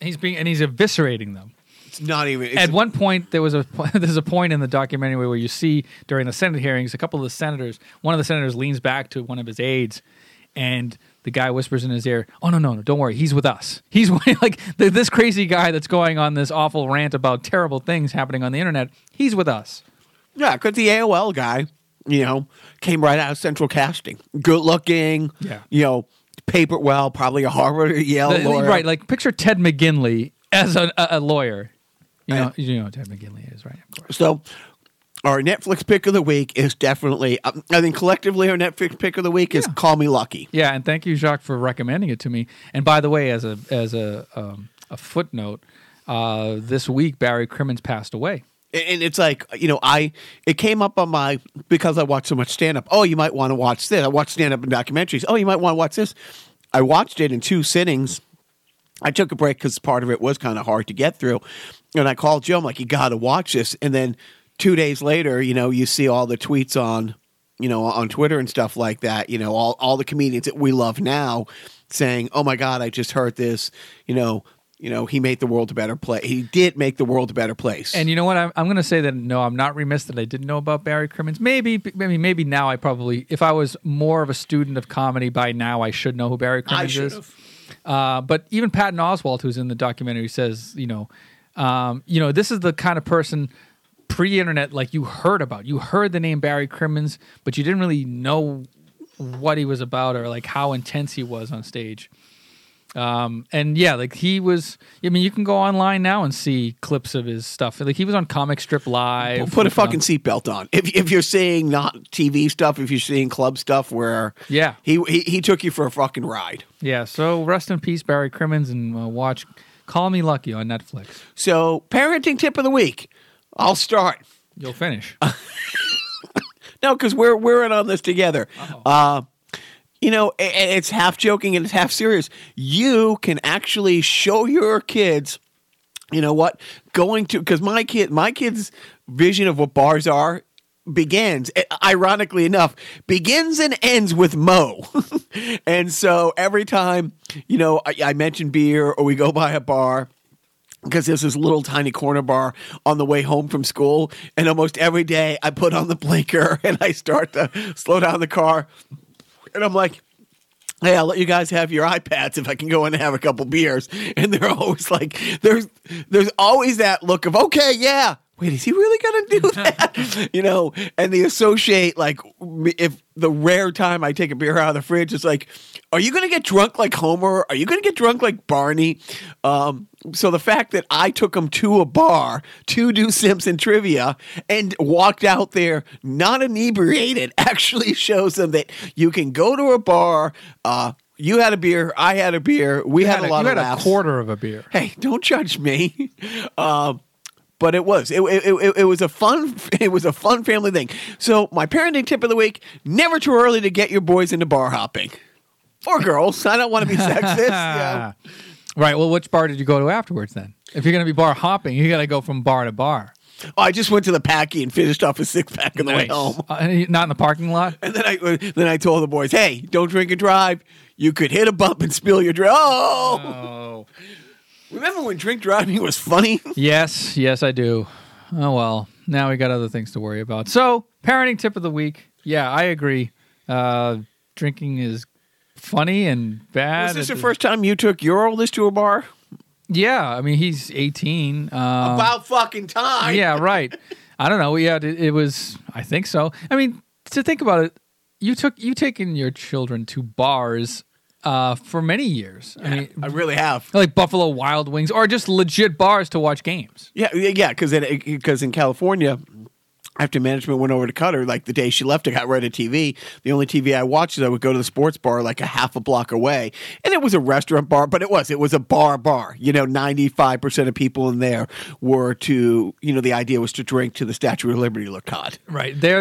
Speaker 2: he's being and he's eviscerating them.
Speaker 1: It's not even. It's,
Speaker 2: At one point, there was a there's a point in the documentary where you see during the Senate hearings, a couple of the senators, one of the senators leans back to one of his aides, and the guy whispers in his ear, "Oh no, no, no, don't worry, he's with us. He's like th- this crazy guy that's going on this awful rant about terrible things happening on the internet. He's with us."
Speaker 1: yeah, because the AOL guy, you know, came right out of Central Casting, good looking,
Speaker 2: Yeah.
Speaker 1: you know, paper well, probably a Harvard or Yale
Speaker 2: The-
Speaker 1: lawyer,
Speaker 2: right, like picture Ted McGinley as a, a lawyer. You know, you know who Ted McGinley is, right? Of course.
Speaker 1: So, our Netflix pick of the week is definitely, um, I think collectively, our Netflix pick of the week is Call Me Lucky.
Speaker 2: Yeah, and thank you, Jacques, for recommending it to me. And by the way, as a as a um, a footnote, uh, this week Barry Crimmins passed away.
Speaker 1: And it's like, you know, I, it came up on my, because I watch so much stand up. Oh, you might want to watch this. I watch stand up and documentaries. Oh, you might want to watch this. I watched it in two sittings. I took a break because part of it was kind of hard to get through. And I called Joe. I'm like, you got to watch this. And then two days later, you know, you see all the tweets on you know, on Twitter and stuff like that. You know, all all the comedians that we love now saying, "Oh my God, I just heard this." You know, you know, he made the world a better place. He did make the world a better place.
Speaker 2: And you know what? I'm, I'm going to say that no, I'm not remiss that I didn't know about Barry Crimmins. Maybe, maybe, maybe now I probably, if I was more of a student of comedy by now, I should know who Barry Crimmins is. Uh, but even Patton Oswalt, who's in the documentary, says, you know, um, you know, this is the kind of person pre-internet like you heard about. You heard the name Barry Crimmins, but you didn't really know what he was about or like how intense he was on stage. Um, and yeah, like he was. I mean, you can go online now and see clips of his stuff. Like he was on Comic Strip Live.
Speaker 1: Put a fucking seatbelt on. If if you're seeing not TV stuff, if you're seeing club stuff, where
Speaker 2: Yeah.
Speaker 1: he he, he took you for a fucking ride.
Speaker 2: Yeah. So rest in peace, Barry Crimmins, and uh, watch Call Me Lucky on Netflix.
Speaker 1: So, parenting tip of the week. I'll start.
Speaker 2: You'll finish.
Speaker 1: No, because we're we're in on this together. Uh, you know, a- it's half joking and it's half serious. You can actually show your kids. You know what? Going to because my kid, my kid's vision of what bars are begins, eh, ironically enough, begins and ends with Moe. and so every time you know I, I mention beer or we go by a bar because there's this little tiny corner bar on the way home from school. And almost every day I put on the blinker and I start to slow down the car. And I'm like, hey, I'll let you guys have your iPads if I can go in and have a couple beers. And they're always like, there's there's always that look of, okay, yeah. Wait, is he really going to do that? you know, and they associate like if the rare time I take a beer out of the fridge, it's like, are you going to get drunk like Homer? Are you going to get drunk like Barney? Um, so the fact that I took them to a bar to do Simpson trivia and walked out there not inebriated actually shows them that you can go to a bar. Uh, you had a beer, I had a beer, we had, a lot
Speaker 2: you
Speaker 1: of
Speaker 2: had
Speaker 1: laughs.
Speaker 2: a quarter of a beer.
Speaker 1: Hey, don't judge me. Um, but it was it, it, it, it was a fun it was a fun family thing. So my parenting tip of the week: never too early to get your boys into bar hopping or girls. I don't want to be sexist. yeah.
Speaker 2: Right. Well, which bar did you go to afterwards then? If you're going to be bar hopping, you got to go from bar to bar.
Speaker 1: Oh, I just went to the packy and finished off a six pack on the way home.
Speaker 2: Uh, not in the parking lot.
Speaker 1: And then I then I told the boys, "Hey, don't drink and drive. You could hit a bump and spill your drink." Oh,
Speaker 2: Oh.
Speaker 1: Remember when drink driving was funny?
Speaker 2: Yes, yes, I do. Oh well, now we got other things to worry about. So, parenting tip of the week. Yeah, I agree. Uh, drinking is funny and bad.
Speaker 1: Was this the first time you took your oldest to a bar?
Speaker 2: Yeah, I mean he's 18. Um,
Speaker 1: About fucking time.
Speaker 2: yeah, right. I don't know. Yeah, it, it was. I think so. I mean, to think about it, you took you taking your children to bars uh, for many years. I mean,
Speaker 1: I really have.
Speaker 2: like Buffalo Wild Wings or just legit bars to watch games.
Speaker 1: Yeah, yeah, because because in California, after management went over to Qatar, like the day she left, I got rid of TV. The only TV I watched is I would go to the sports bar like a half a block away, and it was a restaurant bar, but it was it was a bar bar. You know, ninety five percent of people in there were to you know the idea was to drink to the Statue of Liberty hot.
Speaker 2: Right there,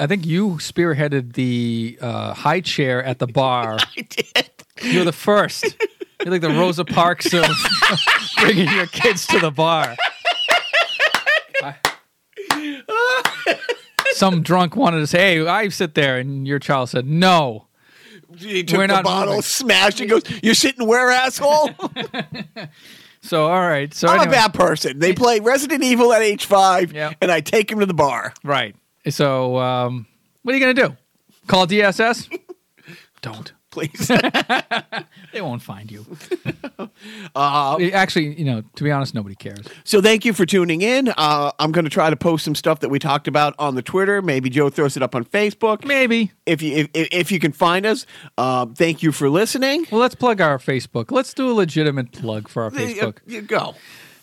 Speaker 2: I think you spearheaded the uh, high chair at the bar.
Speaker 1: I did.
Speaker 2: You're the first. You're like the Rosa Parks of bringing your kids to the bar. Some drunk wanted to say, "Hey, I sit there," and your child said, "No."
Speaker 1: He took
Speaker 2: We're
Speaker 1: the
Speaker 2: not
Speaker 1: bottle,
Speaker 2: moving.
Speaker 1: smashed, and goes, "You're sitting where, asshole?"
Speaker 2: So, all right. So,
Speaker 1: I'm
Speaker 2: anyway,
Speaker 1: a bad person. They play Resident Evil at age five,
Speaker 2: Yeah.
Speaker 1: and I take him to the bar.
Speaker 2: right. So, um, what are you gonna do? Call DSS? Don't.
Speaker 1: Please.
Speaker 2: They won't find you.
Speaker 1: uh,
Speaker 2: Actually, you know, to be honest, nobody cares.
Speaker 1: So thank you for tuning in. Uh, I'm going to try to post some stuff that we talked about on the Twitter. Maybe Joe throws it up on Facebook.
Speaker 2: Maybe.
Speaker 1: If you if, if if you can find us, uh, thank you for listening.
Speaker 2: Well, let's plug our Facebook. Let's do a legitimate plug for our Facebook.
Speaker 1: You go.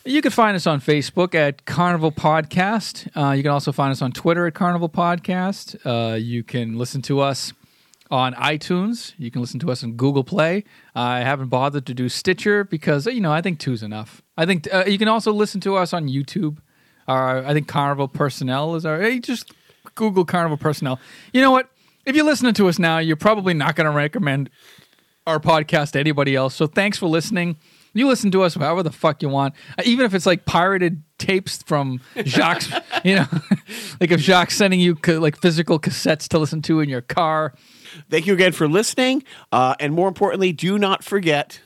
Speaker 2: You can find us on Facebook at Carnival Podcast. Uh, you can also find us on Twitter at Carnival Podcast. Uh, you can listen to us on iTunes. You can listen to us on Google Play. I haven't bothered to do Stitcher because you know I think two's enough. I think uh, you can also listen to us on YouTube. Uh, I think Carnival Personnel is our. Hey, just Google Carnival Personnel. You know what? If you're listening to us now, you're probably not going to recommend our podcast to anybody else. So thanks for listening. You listen to us however the fuck you want, Uh, even if it's like pirated tapes from Jacques. you know, like if Jacques sending you like physical cassettes to listen to in your car.
Speaker 1: Thank you again for listening. Uh, and more importantly, do not forget